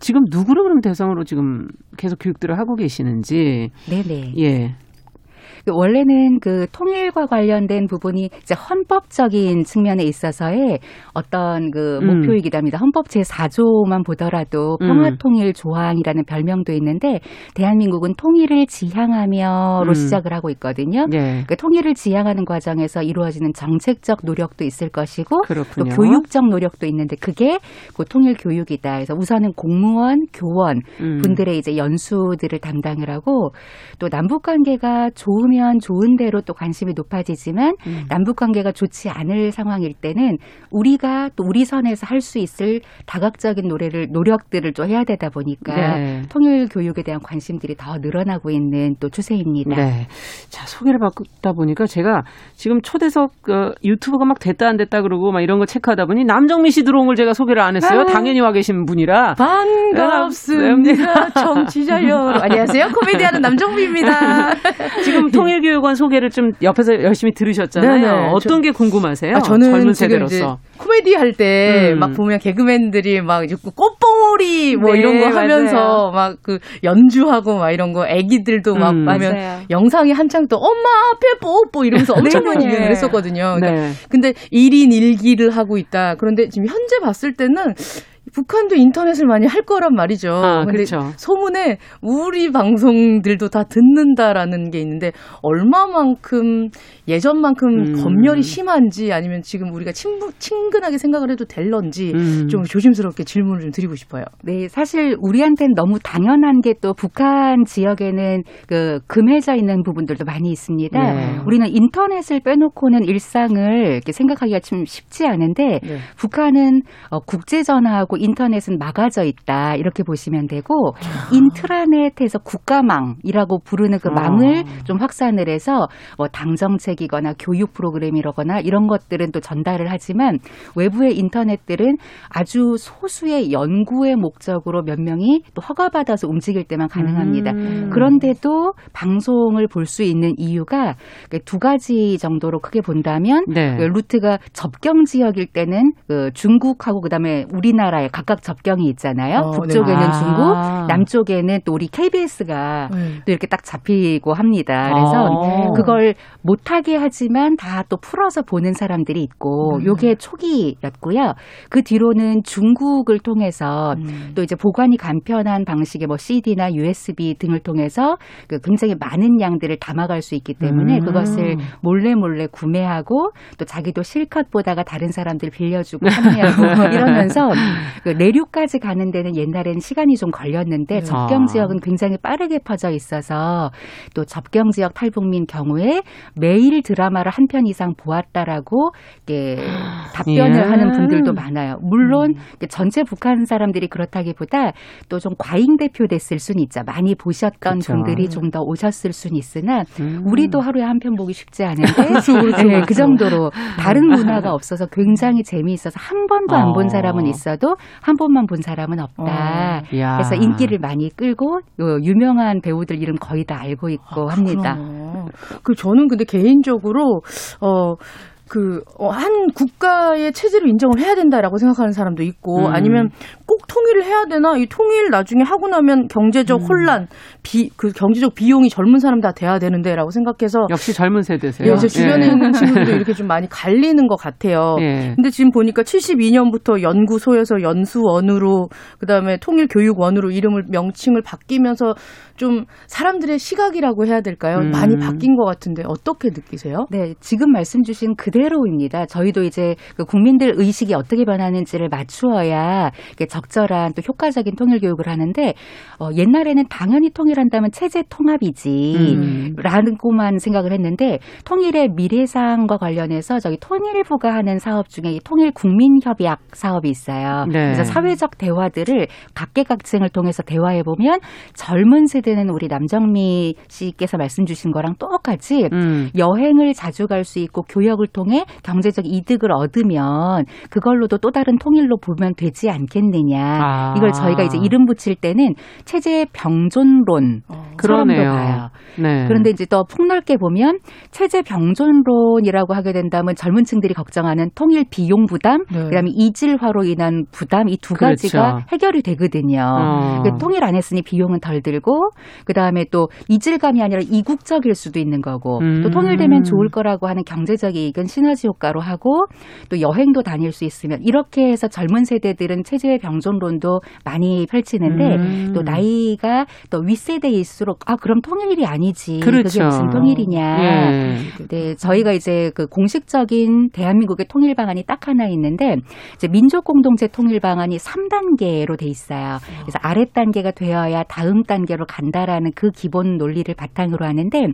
지금 누구를 그럼 대상으로 지금 계속 교육들을 하고 계시는지 네네. 예. 그 원래는 그 통일과 관련된 부분이 이제 헌법적인 측면에 있어서의 어떤 그 음. 목표이기도 합니다. 헌법 제 4조만 보더라도 음. 평화통일 조항이라는 별명도 있는데 대한민국은 통일을 지향하며로 음. 시작을 하고 있거든요. 네. 그 통일을 지향하는 과정에서 이루어지는 정책적 노력도 있을 것이고 또 그렇군요. 교육적 노력도 있는데 그게 그 통일 교육이다. 그래서 우선은 공무원, 교원 음. 분들의 이제 연수들을 담당을 하고 또 남북 관계가 좋으면 좋은 대로 또 관심이 높아지지만 음. 남북 관계가 좋지 않을 상황일 때는 우리가 또 우리 선에서 할 수 있을 다각적인 노래를 노력들을 또 해야 되다 보니까 네. 통일 교육에 대한 관심들이 더 늘어나고 있는 또 추세입니다. 네. 자, 소개를 받다 보니까 제가 지금 초대석 어, 유튜브가 막 됐다 안 됐다 그러고 막 이런 거 체크하다 보니 남정미 씨 들어온 걸 제가 소개를 안 했어요. 아. 당연히 와 계신 분이라. 반갑습니다. 청취자 여러분. 안녕하세요. 코미디하는 남정미입니다. 지금 통 일교육원 소개를 좀 옆에서 열심히 들으셨잖아요. 네네. 어떤 저- 게 궁금하세요? 아, 저는 젊은 세대로서. 코미디 할때 음. 막 보면 개그맨들이 막 이제 꽃봉오리 뭐 네, 이런 거. 하면서 막 그 연주하고 막 이런 거 애기들도 막 음. 하면 맞아요. 영상이 한창 또 엄마 앞에 뽀뽀 이러면서 엄청 많이 네. 유행을 했었거든요. 그러니까 네. 근데 1인 1기를 하고 있다. 그런데 지금 현재 봤을 때는 북한도 인터넷을 많이 할 거란 말이죠. 아, 근데 그렇죠. 소문에 우리 방송들도 다 듣는다라는 게 있는데 얼마만큼 예전만큼 음. 검열이 심한지 아니면 지금 우리가 친부, 친근하게 생각을 해도 될런지 음. 좀 조심스럽게 질문을 좀 드리고 싶어요. 네, 사실 우리한테는 너무 당연한 게 또 북한 지역에는 그 금해져 있는 부분들도 많이 있습니다. 네. 우리는 인터넷을 빼놓고는 일상을 이렇게 생각하기가 좀 쉽지 않은데 네. 북한은 어, 국제 전화하고 인터넷은 막아져 있다 이렇게 보시면 되고 인트라넷에서 국가망이라고 부르는 그 망을 아. 좀 확산을 해서 뭐 당정책이거나 교육 프로그램이라거나 이런 것들은 또 전달을 하지만 외부의 인터넷들은 아주 소수의 연구의 목적으로 몇 명이 또 허가받아서 움직일 때만 가능합니다. 음. 그런데도 방송을 볼 수 있는 이유가 그두 가지 정도로 크게 본다면 네. 그 루트가 접경 지역일 때는 그 중국하고 그다음에 우리나라 의 각각 접경이 있잖아요. 어, 북쪽에는 네. 중국, 아. 남쪽에는 또 우리 KBS가 네. 또 이렇게 딱 잡히고 합니다. 그래서 어. 그걸 못하게 하지만 다 또 풀어서 보는 사람들이 있고 음. 요게 초기였고요. 그 뒤로는 중국을 통해서 음. 또 이제 보관이 간편한 방식의 뭐 CD나 USB 등을 통해서 그 굉장히 많은 양들을 담아갈 수 있기 때문에 음. 그것을 몰래 몰래 구매하고 또 자기도 실컷 보다가 다른 사람들 빌려주고 판매하고 이러면서 그 내륙까지 가는 데는 옛날에는 시간이 좀 걸렸는데 접경 아. 지역은 굉장히 빠르게 퍼져 있어서 또 접경 지역 탈북민 경우에 매일 드라마를 한 편 이상 보았다라고 이렇게 답변을 예. 하는 분들도 많아요. 물론 이게 전체 북한 사람들이 그렇다기보다 또 좀 과잉 대표됐을 수는 있죠. 많이 보셨던 그쵸. 분들이 좀 더 오셨을 수는 있으나 음. 우리도 하루에 한 편 보기 쉽지 않은데 네. 그 정도로 다른 문화가 없어서 굉장히 재미있어서 한 번도 안 어. 본 사람은 있어도 한 번만 본 사람은 없다. 이야. 그래서 인기를 많이 끌고 요 유명한 배우들 이름 거의 다 알고 있고 합니다. 그러네. 그 저는 근데 개인적으로 어. 그, 어, 한 국가의 체제를 인정을 해야 된다라고 생각하는 사람도 있고, 음. 아니면 꼭 통일을 해야 되나? 이 통일 나중에 하고 나면 경제적 음. 혼란, 비, 그 경제적 비용이 젊은 사람 다 돼야 되는데, 라고 생각해서, 역시 젊은 세대세요. 예, 제 주변에 있는 친구들도 이렇게 좀 많이 갈리는 것 같아요. 예. 근데 지금 보니까 72년부터 연구소에서 연수원으로 그다음에 통일교육원으로 이름을 명칭을 바뀌면서 좀 사람들의 시각이라고 해야 될까요? 음. 많이 바뀐 것 같은데 어떻게 느끼세요? 네, 지금 말씀 주신 그대로 그대로입니다. 저희도 이제 그 국민들 의식이 어떻게 변하는지를 맞추어야 적절한 또 효과적인 통일 교육을 하는데 어, 옛날에는 당연히 통일한다면 체제 통합이지 음. 라는고만 생각을 했는데 통일의 미래사항과 관련해서 저희 통일부가 하는 사업 중에 이 통일 국민협약 사업이 있어요. 네. 그래서 사회적 대화들을 각계각층을 통해서 대화해 보면 젊은 세대 는 우리 남정미 씨께서 말씀 주신 거랑 똑같이 음. 여행을 자주 갈 수 있고 교역을 통해 경제적 이득을 얻으면 그걸로도 또 다른 통일로 보면 되지 않겠느냐. 아. 이걸 저희가 이제 이름 붙일 때는 체제 병존론 처럼도 그러네요. 봐요. 네. 그런데 이제 더 폭넓게 보면 체제 병존론이라고 하게 된다면 젊은 층들이 걱정하는 통일 비용 부담, 네. 그다음에 이질화로 인한 부담 이두 그렇죠. 가지가 해결이 되거든요. 어. 그 통일 안 했으니 비용은 덜 들고 그다음에 또 이질감이 아니라 이국적일 수도 있는 거고 음. 또 통일되면 좋을 거라고 하는 경제적 이익은 시너지 효과로 하고 또 여행도 다닐 수 있으면 이렇게 해서 젊은 세대들은 체제의 병존론도 많이 펼치는데 음. 또 나이가 또 윗세대일수록 아 그럼 통일이 아니지 그렇죠. 그게 무슨 통일이냐 예. 네, 저희가 이제 그 공식적인 대한민국의 통일 방안이 딱 하나 있는데 이제 민족 공동체 통일 방안이 3단계로 돼 있어요. 그래서 아래 단계가 되어야 다음 단계로 간다라는 그 기본 논리를 바탕으로 하는데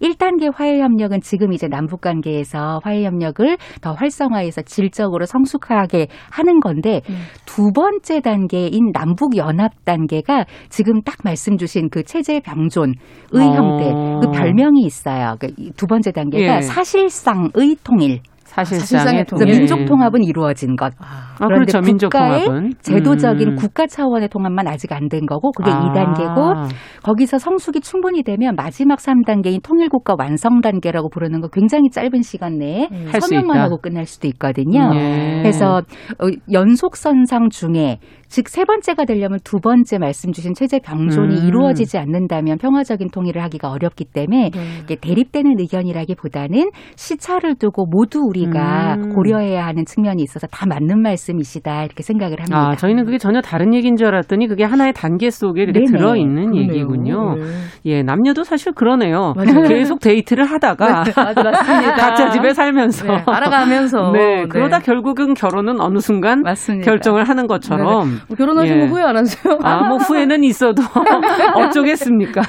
1단계 화해 협력은 지금 이제 남북 관계에서 화해 협력을 더 활성화해서 질적으로 성숙하게 하는 건데 두 번째 단계인 남북 연합 단계가 지금 딱 말씀 주신 그 체제 병존의 어. 형태 그 별명이 있어요. 그 두 번째 단계가 예. 사실상의 통일. 사실상의 통일. 민족 통합은 이루어진 것. 아, 그런데 그렇죠. 민족 국가의 통합은. 제도적인 음. 국가 차원의 통합만 아직 안 된 거고 그게 아. 2단계고 거기서 성숙이 충분히 되면 마지막 3단계인 통일국가 완성 단계라고 부르는 거 굉장히 짧은 시간 내에 할수 서명만. 하고 끝날 수도 있거든요. 예. 그래서 어, 연속선상 중에 즉 세 번째가 되려면 두 번째 말씀 주신 체제 병존이 음. 이루어지지 않는다면 평화적인 통일을 하기가 어렵기 때문에 네. 이게 대립되는 의견이라기보다는 시차를 두고 모두 우리가 음. 고려해야 하는 측면이 있어서 다 맞는 말씀이시다 이렇게 생각을 합니다. 아, 저희는 그게 전혀 다른 얘기인 줄 알았더니 그게 하나의 단계 속에 이렇게 네네. 들어있는 그러네요. 얘기군요. 네. 예, 남녀도 사실 그러네요. 맞아요. 계속 데이트를 하다가 맞아, 맞습니다. 각자 집에 살면서 네, 알아가면서. 네, 그러다 네. 결국은 결혼은 어느 순간 맞습니다. 결정을 하는 것처럼 뭐 결혼하신 예. 거 후회 안 하세요? 아, 뭐 후회는 있어도 어쩌겠습니까?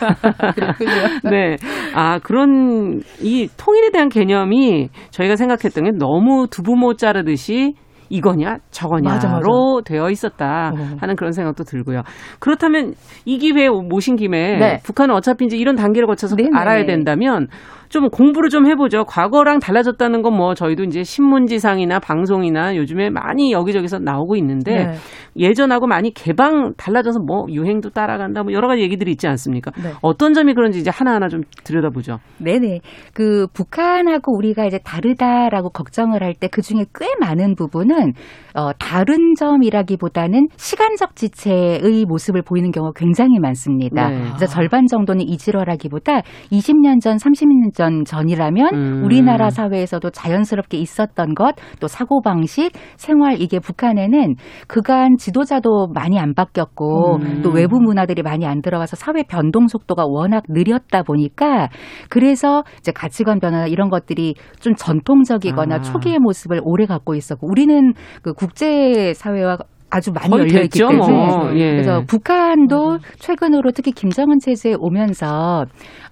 네. 아, 그런 이 통일에 대한 개념이 저희가 생각했던 게 너무 두부모 자르듯이 이거냐 저거냐로 맞아, 맞아. 되어 있었다 어. 하는 그런 생각도 들고요. 그렇다면 이 기회에 모신 김에 네. 북한은 어차피 이제 이런 단계를 거쳐서 네네. 알아야 된다면 좀 공부를 좀 해보죠. 과거랑 달라졌다는 건 뭐 저희도 이제 신문지상이나 방송이나 요즘에 많이 여기저기서 나오고 있는데 네. 예전하고 많이 개방 달라져서 뭐 유행도 따라간다 뭐 여러 가지 얘기들이 있지 않습니까? 네. 어떤 점이 그런지 이제 하나하나 좀 들여다보죠. 네네. 그 북한하고 우리가 이제 다르다라고 걱정을 할 때 그 중에 꽤 많은 부분은 어, 다른 점이라기보다는 시간적 지체의 모습을 보이는 경우가 굉장히 많습니다. 네. 그래서 절반 정도는 이질화라기보다 20년 전, 30년 전 전이라면 음. 우리나라 사회에서도 자연스럽게 있었던 것, 또 사고 방식, 생활 이게 북한에는 그간 지도자도 많이 안 바뀌었고 음. 또 외부 문화들이 많이 안 들어와서 사회 변동 속도가 워낙 느렸다 보니까 그래서 이제 가치관 변화 이런 것들이 좀 전통적이거나 아. 초기의 모습을 오래 갖고 있었고 우리는 그 국제 사회와 아주 많이 열려 있기 됐죠, 때문에 뭐. 예. 그래서 북한도 최근으로 특히 김정은 체제에 오면서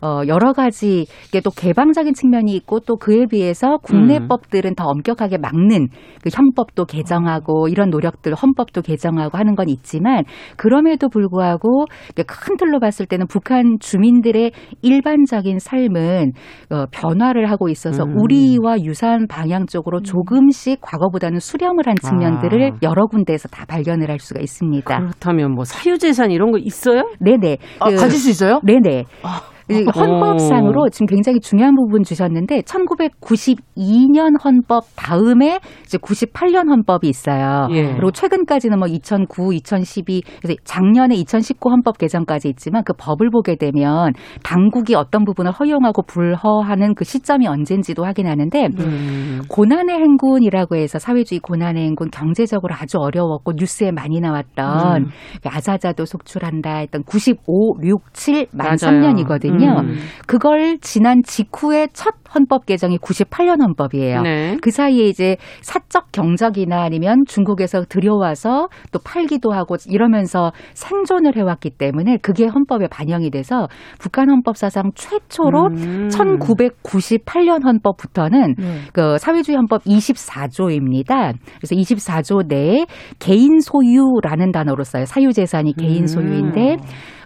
어 여러 가지 이게 또 개방적인 측면이 있고 또 그에 비해서 국내 음. 법들은 더 엄격하게 막는 그 형법도 개정하고 이런 노력들 헌법도 개정하고 하는 건 있지만 그럼에도 불구하고 큰 틀로 봤을 때는 북한 주민들의 일반적인 삶은 어 변화를 하고 있어서 음. 우리와 유사한 방향 쪽으로 조금씩 과거보다는 수렴을 한 측면들을 아. 여러 군데에서 다 발견을 할 수가 있습니다. 그렇다면 뭐 사유재산 이런 거 있어요? 네네. 아, 그- 가질 수 있어요? 네네. 아. 이 헌법상으로 지금 굉장히 중요한 부분 주셨는데 1992년 헌법 다음에 이제 98년 헌법이 있어요. 예. 그리고 최근까지는 뭐 2009, 2012 그래서 작년에 2019 헌법 개정까지 있지만 그 법을 보게 되면 당국이 어떤 부분을 허용하고 불허하는 그 시점이 언젠지도 확인하는데 음. 고난의 행군이라고 해서 사회주의 고난의 행군 경제적으로 아주 어려웠고 뉴스에 많이 나왔던 음. 아자자도 속출한다 했던 95, 6, 7, 만 맞아요. 3년이거든요. 있거든요. 음. 그걸 지난 직후에 첫 헌법 개정이 98년 헌법이에요. 네. 그 사이에 이제 사적 경작이나 아니면 중국에서 들여와서 또 팔기도 하고 이러면서 생존을 해왔기 때문에 그게 헌법에 반영이 돼서 북한 헌법 사상 최초로 음. 1998년 헌법부터는 네. 그 사회주의 헌법 24조입니다. 그래서 24조 내에 개인 소유라는 단어로 써요. 사유재산이 개인 음. 소유인데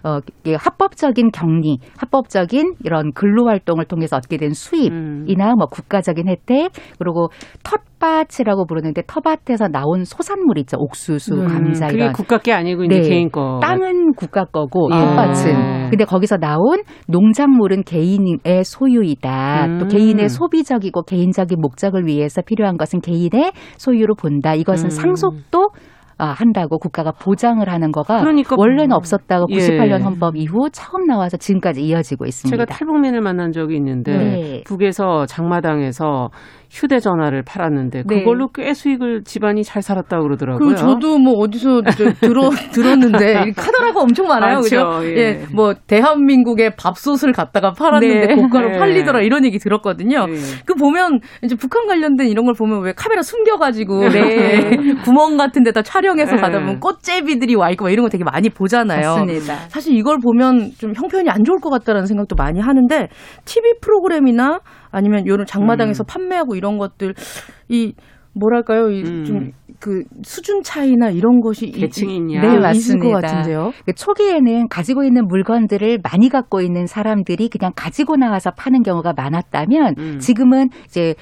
어, 합법적인 격리, 합법적인 이런 근로 활동을 통해서 얻게 된 수입이나 뭐 국가적인 혜택, 그리고 텃밭이라고 부르는데 텃밭에서 나온 소산물 있죠. 옥수수, 음, 감자 그게 이런. 국가 게 아니고 이제 네. 개인 거. 땅은 국가 거고 예. 텃밭은 근데 거기서 나온 농작물은 개인의 소유이다. 음. 또 개인의 소비적이고 개인적인 목적을 위해서 필요한 것은 개인의 소유로 본다. 이것은 음. 상속도 아, 한다고 국가가 보장을 하는 거가 그러니까 원래는 없었다고 예. 98년 헌법 이후 처음 나와서 지금까지 이어지고 있습니다. 제가 탈북민을 만난 적이 있는데 네. 북에서 장마당에서 휴대전화를 팔았는데 네. 그걸로 꽤 수익을 집안이 잘 살았다고 그러더라고요. 그리고 저도 뭐 어디서 저 들어 들었는데 이 카더라가 엄청 많아요, 그죠? 예. 예, 뭐 대한민국의 밥솥을 갖다가 팔았는데 네. 고가로 네. 팔리더라 이런 얘기 들었거든요. 네. 그 보면 이제 북한 관련된 이런 걸 보면 왜 카메라 숨겨가지고 네. 구멍 같은 데다 촬영해서 네. 가다 보면 꽃제비들이 와 있고 막 이런 거 되게 많이 보잖아요. 맞습니다. 사실 이걸 보면 좀 형편이 안 좋을 것 같다라는 생각도 많이 하는데 TV 프로그램이나 아니면 요런 장마당에서 음. 판매하고 이런 것들 이 뭐랄까요 음. 이좀그 수준 차이나 이런 것이 이- 계층이 있냐? 네, 이- 있을 것 맞습니다. 같은데요. 그 초기에는 가지고 있는 물건들을 많이 갖고 있는 사람들이 그냥 가지고 나와서 파는 경우가 많았다면 음. 지금은 이제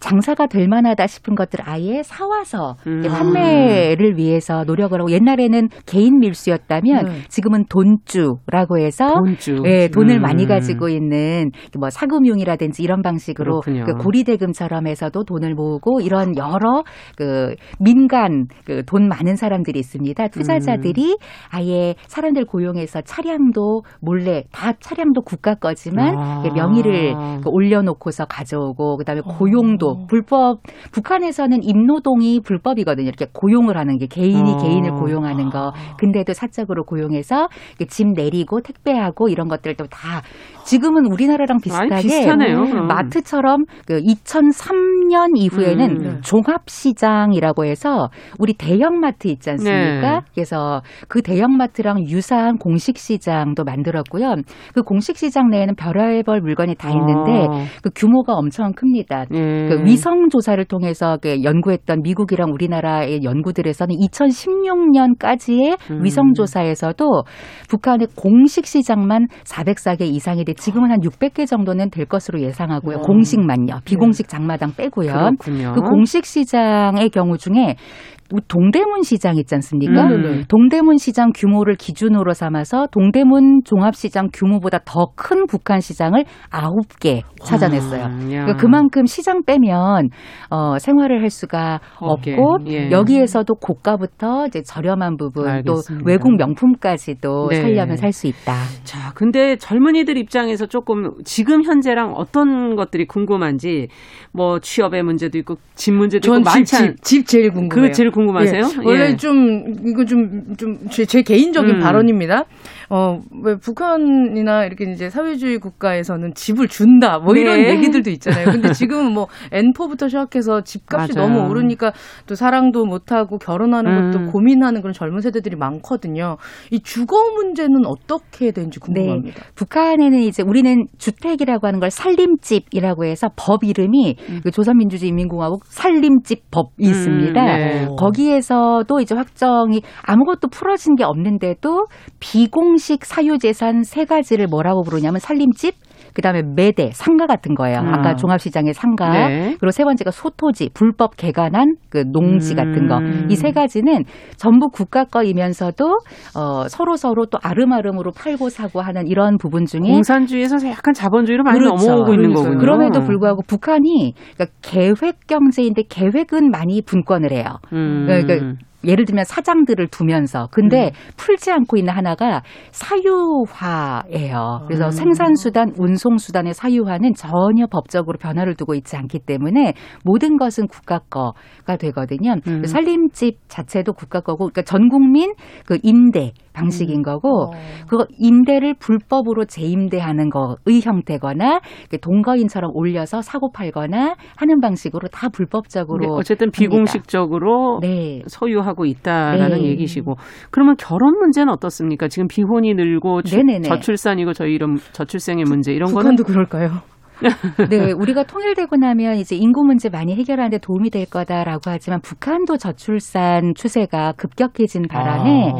장사가 될 만하다 싶은 것들 아예 사와서 음. 판매를 위해서 노력을 하고 옛날에는 개인 밀수였다면 네. 지금은 돈주라고 해서 돈주. 예, 돈을 음. 많이 가지고 있는 뭐 사금융이라든지 이런 방식으로. 그 고리대금처럼 해서도 돈을 모으고 이런 여러 그 민간 그 돈 많은 사람들이 있습니다. 투자자들이 아예 사람들 고용해서 차량도 몰래 다 차량도 국가 거지만 아. 명의를 그 올려놓고서 가져오고 그다음에 고용도 불법 북한에서는 임노동이 불법이거든요. 이렇게 고용을 하는 게 개인이 어. 개인을 고용하는 거. 근데도 사적으로 고용해서 짐 내리고 택배하고 이런 것들도 다 지금은 우리나라랑 비슷하게 아니, 그럼. 마트처럼 그 2003년 이후에는 음. 종합시장이라고 해서 우리 대형마트 있지 않습니까? 네. 그래서 그 대형마트랑 유사한 공식시장도 만들었고요. 그 공식시장 내에는 별의별 물건이 다 있는데 어. 그 규모가 엄청 큽니다. 예. 그 위성 조사를 통해서 그 연구했던 미국이랑 우리나라의 연구들에서는 2016년까지의 음. 위성 조사에서도 북한의 공식 시장만 404개 이상이 돼 지금은 한 600개 정도는 될 것으로 예상하고요. 어. 공식만요. 비공식 장마당 빼고요. 그렇군요. 그 공식 시장의 경우 중에 동대문 시장 있지 않습니까? 음, 네네. 동대문 시장 규모를 기준으로 삼아서 동대문 종합시장 규모보다 더 큰 북한 시장을 9개 찾아냈어요. 아, 야. 그러니까 그만큼 시장 빼면 어, 생활을 할 수가 없고 예. 여기에서도 고가부터 이제 저렴한 부분 알겠습니다. 또 외국 명품까지도 네. 살려면 살 수 있다. 자, 근데 젊은이들 입장에서 조금 지금 현재랑 어떤 것들이 궁금한지 뭐 취업의 문제도 있고 집 문제도 있고 많지 않. 집, 집 제일 궁금해요. 그거 제일 궁금 하세요? 예. 원래 예. 좀 이거 좀좀제 제 개인적인 음. 발언입니다. 어, 왜 북한이나 이렇게 이제 사회주의 국가에서는 집을 준다 뭐 이런 네. 얘기들도 있잖아요. 근데 지금은 뭐 N4부터 시작해서 집값이 맞아요. 너무 오르니까 또 사랑도 못 하고 결혼하는 음. 것도 고민하는 그런 젊은 세대들이 많거든요. 이 주거 문제는 어떻게 되는지 궁금합니다. 네. 북한에는 이제 우리는 주택이라고 하는 걸 살림집이라고 해서 법 이름이 그 조선민주주의인민공화국 살림집 법이 음, 있습니다. 네. 거기에서도 이제 확정이 아무것도 풀어진 게 없는데도 비공 식 사유재산 세 가지를 뭐라고 부르냐면 살림집, 그다음에 매대, 상가 같은 거예요. 음. 아까 종합시장의 상가. 네. 그리고 세 번째가 소토지, 불법 개간한 그 농지 같은 거. 음. 이세 가지는 전부 국가 거이면서도 어, 서로 서로 또 아름아름으로 팔고 사고 하는 이런 부분 중에 공산주의에서 약간 자본주의로 많이 그렇죠. 넘어오고 있는 그러니까요. 거군요. 그럼에도 불구하고 북한이 그러니까 계획 경제인데 계획은 많이 분권을 해요. 음. 그러니까 예를 들면 사장들을 두면서 근데 풀지 않고 있는 하나가 사유화예요. 그래서 음. 생산 수단, 운송 수단의 사유화는 전혀 법적으로 변화를 두고 있지 않기 때문에 모든 것은 국가 거가 되거든요. 음. 살림집 자체도 국가 거고, 그러니까 전 국민 그 임대 방식인 거고 어. 그거 임대를 불법으로 재임대하는 거의 형태거나 동거인처럼 올려서 사고 팔거나 하는 방식으로 다 불법적으로 네, 어쨌든 비공식적으로 네. 소유하고 있다라는 네. 얘기시고 그러면 결혼 문제는 어떻습니까? 지금 비혼이 늘고 주-. 저출산이고 저희 이런 저출생의 문제 이런 거는 북한도 그럴까요? 네, 우리가 통일되고 나면 이제 인구 문제 많이 해결하는데 도움이 될 거다라고 하지만 북한도 저출산 추세가 급격해진 바람에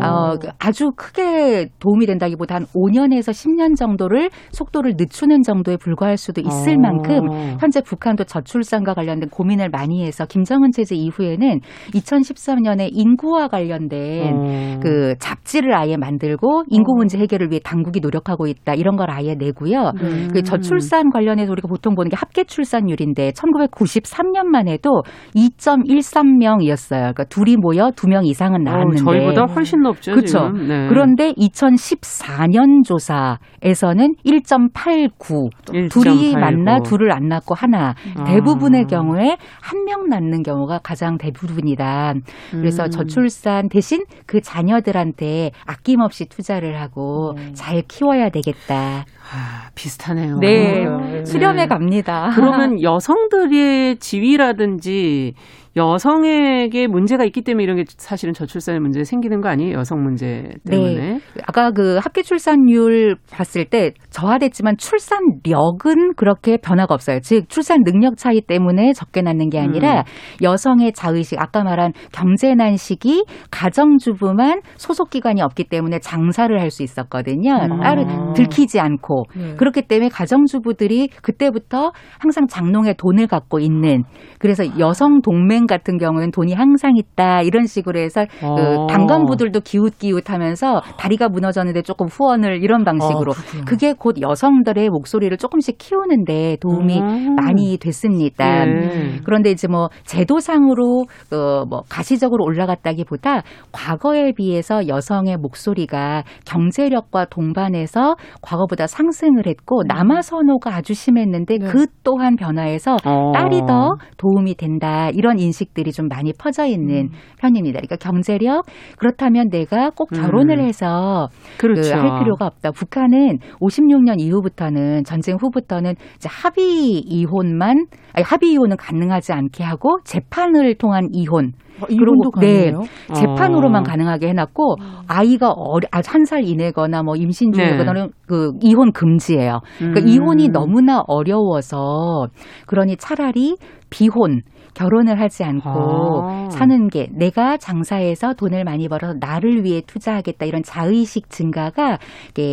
아. 어, 그 아주 크게 도움이 된다기보다 한 5년에서 10년 정도를 속도를 늦추는 정도에 불과할 수도 있을 어. 만큼 현재 북한도 저출산과 관련된 고민을 많이 해서 김정은 체제 이후에는 2013년에 인구와 관련된 어. 그 잡지를 아예 만들고 인구 문제 해결을 위해 당국이 노력하고 있다 이런 걸 아예 내고요. 음. 그 저출산 관련해서 우리가 보통 보는 게 합계 출산율인데 1993년만 해도 2.13명이었어요. 그러니까 둘이 모여 두 명 이상은 어, 낳았는데 저희보다 훨씬 높죠. 그렇죠. 네. 그런데 2014년 조사에서는 1.89 둘이 1.89. 만나 둘을 안 낳고 하나 아. 대부분의 경우에 한 명 낳는 경우가 가장 대부분이다. 그래서 음. 저출산 대신 그 자녀들한테 아낌없이 투자를 하고 음. 잘 키워야 되겠다. 아, 비슷하네요. 네, 네. 수렴해 갑니다. 그러면 여성들의 지위라든지 여성에게 문제가 있기 때문에 이런 게 사실은 저출산의 문제 생기는 거 아니에요? 여성 문제 때문에. 네. 아까 그 합계 출산율 봤을 때 저하됐지만 출산력은 그렇게 변화가 없어요. 즉 출산 능력 차이 때문에 적게 낳는 게 아니라 음. 여성의 자의식 아까 말한 경제난 시기 가정주부만 소속 기관이 없기 때문에 장사를 할 수 있었거든요. 음. 딸을 들키지 않고 네. 그렇기 때문에 가정주부들이 그때부터 항상 장롱에 돈을 갖고 있는 그래서 여성 동맹 같은 경우는 돈이 항상 있다 이런 식으로 해서 어. 그 당간부들도 기웃기웃하면서 다리가 무너졌는데 조금 후원을 이런 방식으로 어, 그렇군요. 그게 곧 여성들의 목소리를 조금씩 키우는데 도움이 음. 많이 됐습니다. 예. 그런데 이제 뭐 제도상으로 어 뭐 가시적으로 올라갔다기보다 과거에 비해서 여성의 목소리가 경제력과 동반해서 과거보다 상승을 했고 남아 선호가 아주 심했는데 네. 그 또한 변화해서 어. 딸이 더 도움 이 된다 이런 인식들이 좀 많이 퍼져 있는 편입니다. 그러니까 경제력 그렇다면 내가 꼭 결혼을 음. 해서 그렇죠. 그 할 필요가 없다. 북한은 56년 이후부터는 전쟁 후부터는 이제 합의 이혼만 아니 합의 이혼은 가능하지 않게 하고 재판을 통한 이혼 아, 이혼도 네. 재판으로만 어. 가능하게 해놨고 아이가 어리 한살 이내거나 뭐 임신 네. 중이거나 그 이혼 금지예요. 그러니까 음. 이혼이 너무나 어려워서 그러니 차라리 비혼 결혼을 하지 않고 아. 사는 게 내가 장사해서 돈을 많이 벌어서 나를 위해 투자하겠다 이런 자의식 증가가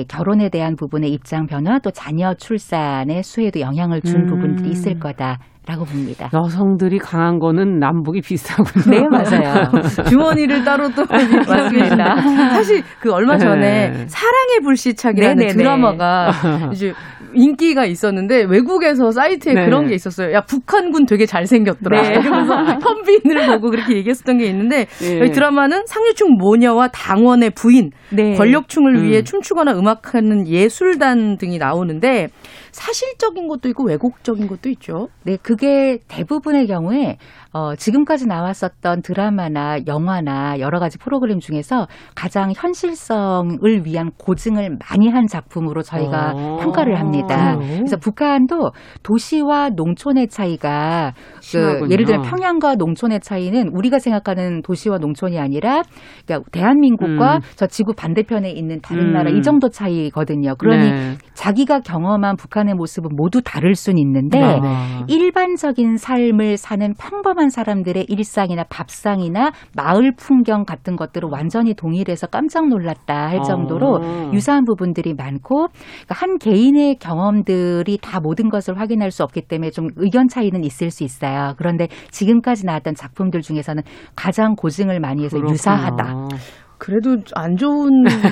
결혼에 대한 부분의 입장 변화 또 자녀 출산의 수에도 영향을 준 음. 부분들이 있을 거다 라고 봅니다. 여성들이 강한 거는 남북이 비슷하군요. 네 맞아요. 주머니를 따로 또 맞습니다. 사실 그 얼마 전에 네. 사랑의 불시착이라는 네네네. 드라마가 이제 인기가 있었는데 외국에서 사이트에 네. 그런 게 있었어요. 야 북한군 되게 잘생겼더라. 네. 이러면서 현빈을 보고 그렇게 얘기했었던 게 있는데 예. 이 드라마는 상류층 모녀와 당원의 부인, 네. 권력층을 음. 위해 춤추거나 음악하는 예술단 등이 나오는데 사실적인 것도 있고 왜곡적인 것도 있죠. 네, 그게 대부분의 경우에 어, 지금까지 나왔었던 드라마나 영화나 여러 가지 프로그램 중에서 가장 현실성을 위한 고증을 많이 한 작품으로 저희가 어. 평가를 합니다. 그래요? 그래서 북한도 도시와 농촌의 차이가 심하군요. 그 예를 들면 평양과 농촌의 차이는 우리가 생각하는 도시와 농촌이 아니라 그러니까 대한민국과 음. 저 지구 반대편에 있는 다른 음. 나라 이 정도 차이거든요. 그러니 네. 자기가 경험한 북한 의 모습은 모두 다를 순 있는데 네. 일반적인 삶을 사는 평범한 사람들의 일상이나 밥상이나 마을 풍경 같은 것들을 완전히 동일해서 깜짝 놀랐다 할 정도로 어. 유사한 부분들이 많고 그러니까 한 개인의 경험들이 다 모든 것을 확인할 수 없기 때문에 좀 의견 차이는 있을 수 있어요. 그런데 지금까지 나왔던 작품들 중에서는 가장 고증을 많이 해서 그렇구나. 유사하다. 그래도 안 좋은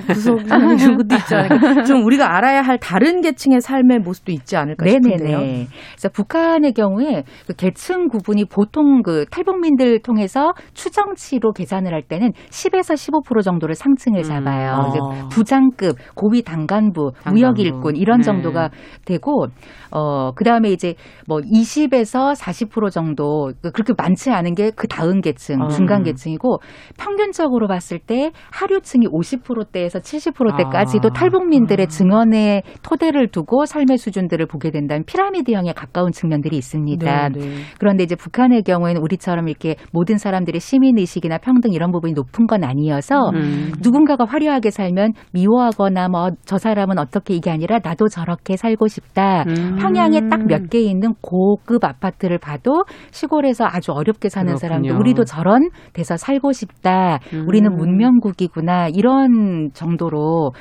구석이 있는 것도 있지 않을까. 좀 우리가 알아야 할 다른 계층의 삶의 모습도 있지 않을까 싶은데요. 네네네. 그래서 북한의 경우에 그 계층 구분이 보통 그 탈북민들 통해서 추정치로 계산을 할 때는 10에서 15% 정도를 상층을 잡아요. 음. 어. 부장급, 고위 당간부, 당간부. 무역 일꾼 이런 네. 정도가 되고 어 그다음에 이제 뭐 20에서 40% 정도 그 그렇게 많지 않은 게 그 다음 계층, 어. 중간 계층이고 평균적으로 봤을 때 하류층이 50%대에서 70%대까지도 아. 탈북민들의 증언의 토대를 두고 삶의 수준들을 보게 된다면 피라미드형에 가까운 측면들이 있습니다. 네, 네. 그런데 이제 북한의 경우에는 우리처럼 이렇게 모든 사람들의 시민 의식이나 평등 이런 부분이 높은 건 아니어서 음. 누군가가 화려하게 살면 미워하거나 뭐 저 사람은 어떻게 이게 아니라 나도 저렇게 살고 싶다. 음. 평양에 딱 몇 개 있는 고급 아파트를 봐도 시골에서 아주 어렵게 사는 그렇군요. 사람들 우리도 저런 데서 살고 싶다. 음. 우리는 문명국 이구나 이런 정도로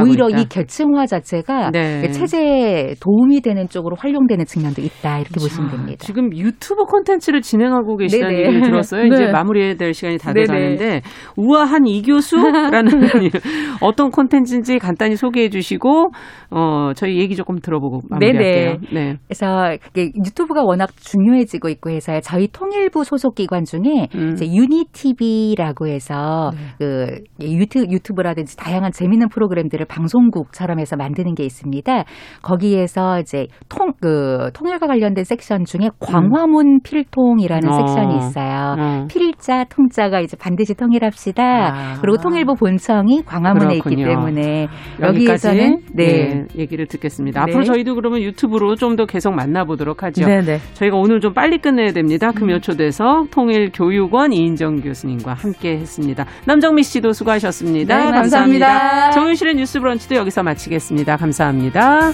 오히려 있다. 이 계층화 자체가 네. 체제에 도움이 되는 쪽으로 활용되는 측면도 있다 이렇게 보시면 자, 됩니다. 지금 유튜브 콘텐츠를 진행하고 계시다는 네네. 얘기를 들었어요. 네. 이제 마무리해야 될 시간이 다 네네. 돼가는데 우아한 이 교수라는 어떤 콘텐츠인지 간단히 소개해 주시고 어 저희 얘기 조금 들어보고 마무리할게요. 네. 그래서 유튜브가 워낙 중요해지고 있고 해서 저희 통일부 소속 기관 중에 음. 이제 유니티비라고 해서 네. 그 유튜, 유튜브라든지 다양한 재미있는 프로그램들을 방송국처럼 해서 만드는 게 있습니다. 거기에서 이제 통, 그, 통일과 관련된 섹션 중에 광화문 필통이라는 어. 섹션이 있어요. 어. 필자, 통자가 이제 반드시 통일합시다. 아. 그리고 통일부 본청이 광화문에 있기 그렇군요. 때문에 여기까지 여기에서는 네. 네, 얘기를 듣겠습니다. 네. 앞으로 저희도 그러면 유튜브로 좀 더 계속 만나보도록 하죠. 네, 네. 저희가 오늘 좀 빨리 끝내야 됩니다. 금요 초대서 통일교육원 이인정 교수님과 함께 했습니다. 남정미 씨도 수고하셨습니다. 네, 감사합니다. 정윤실의 뉴스 브런치도 여기서 마치겠습니다. 감사합니다.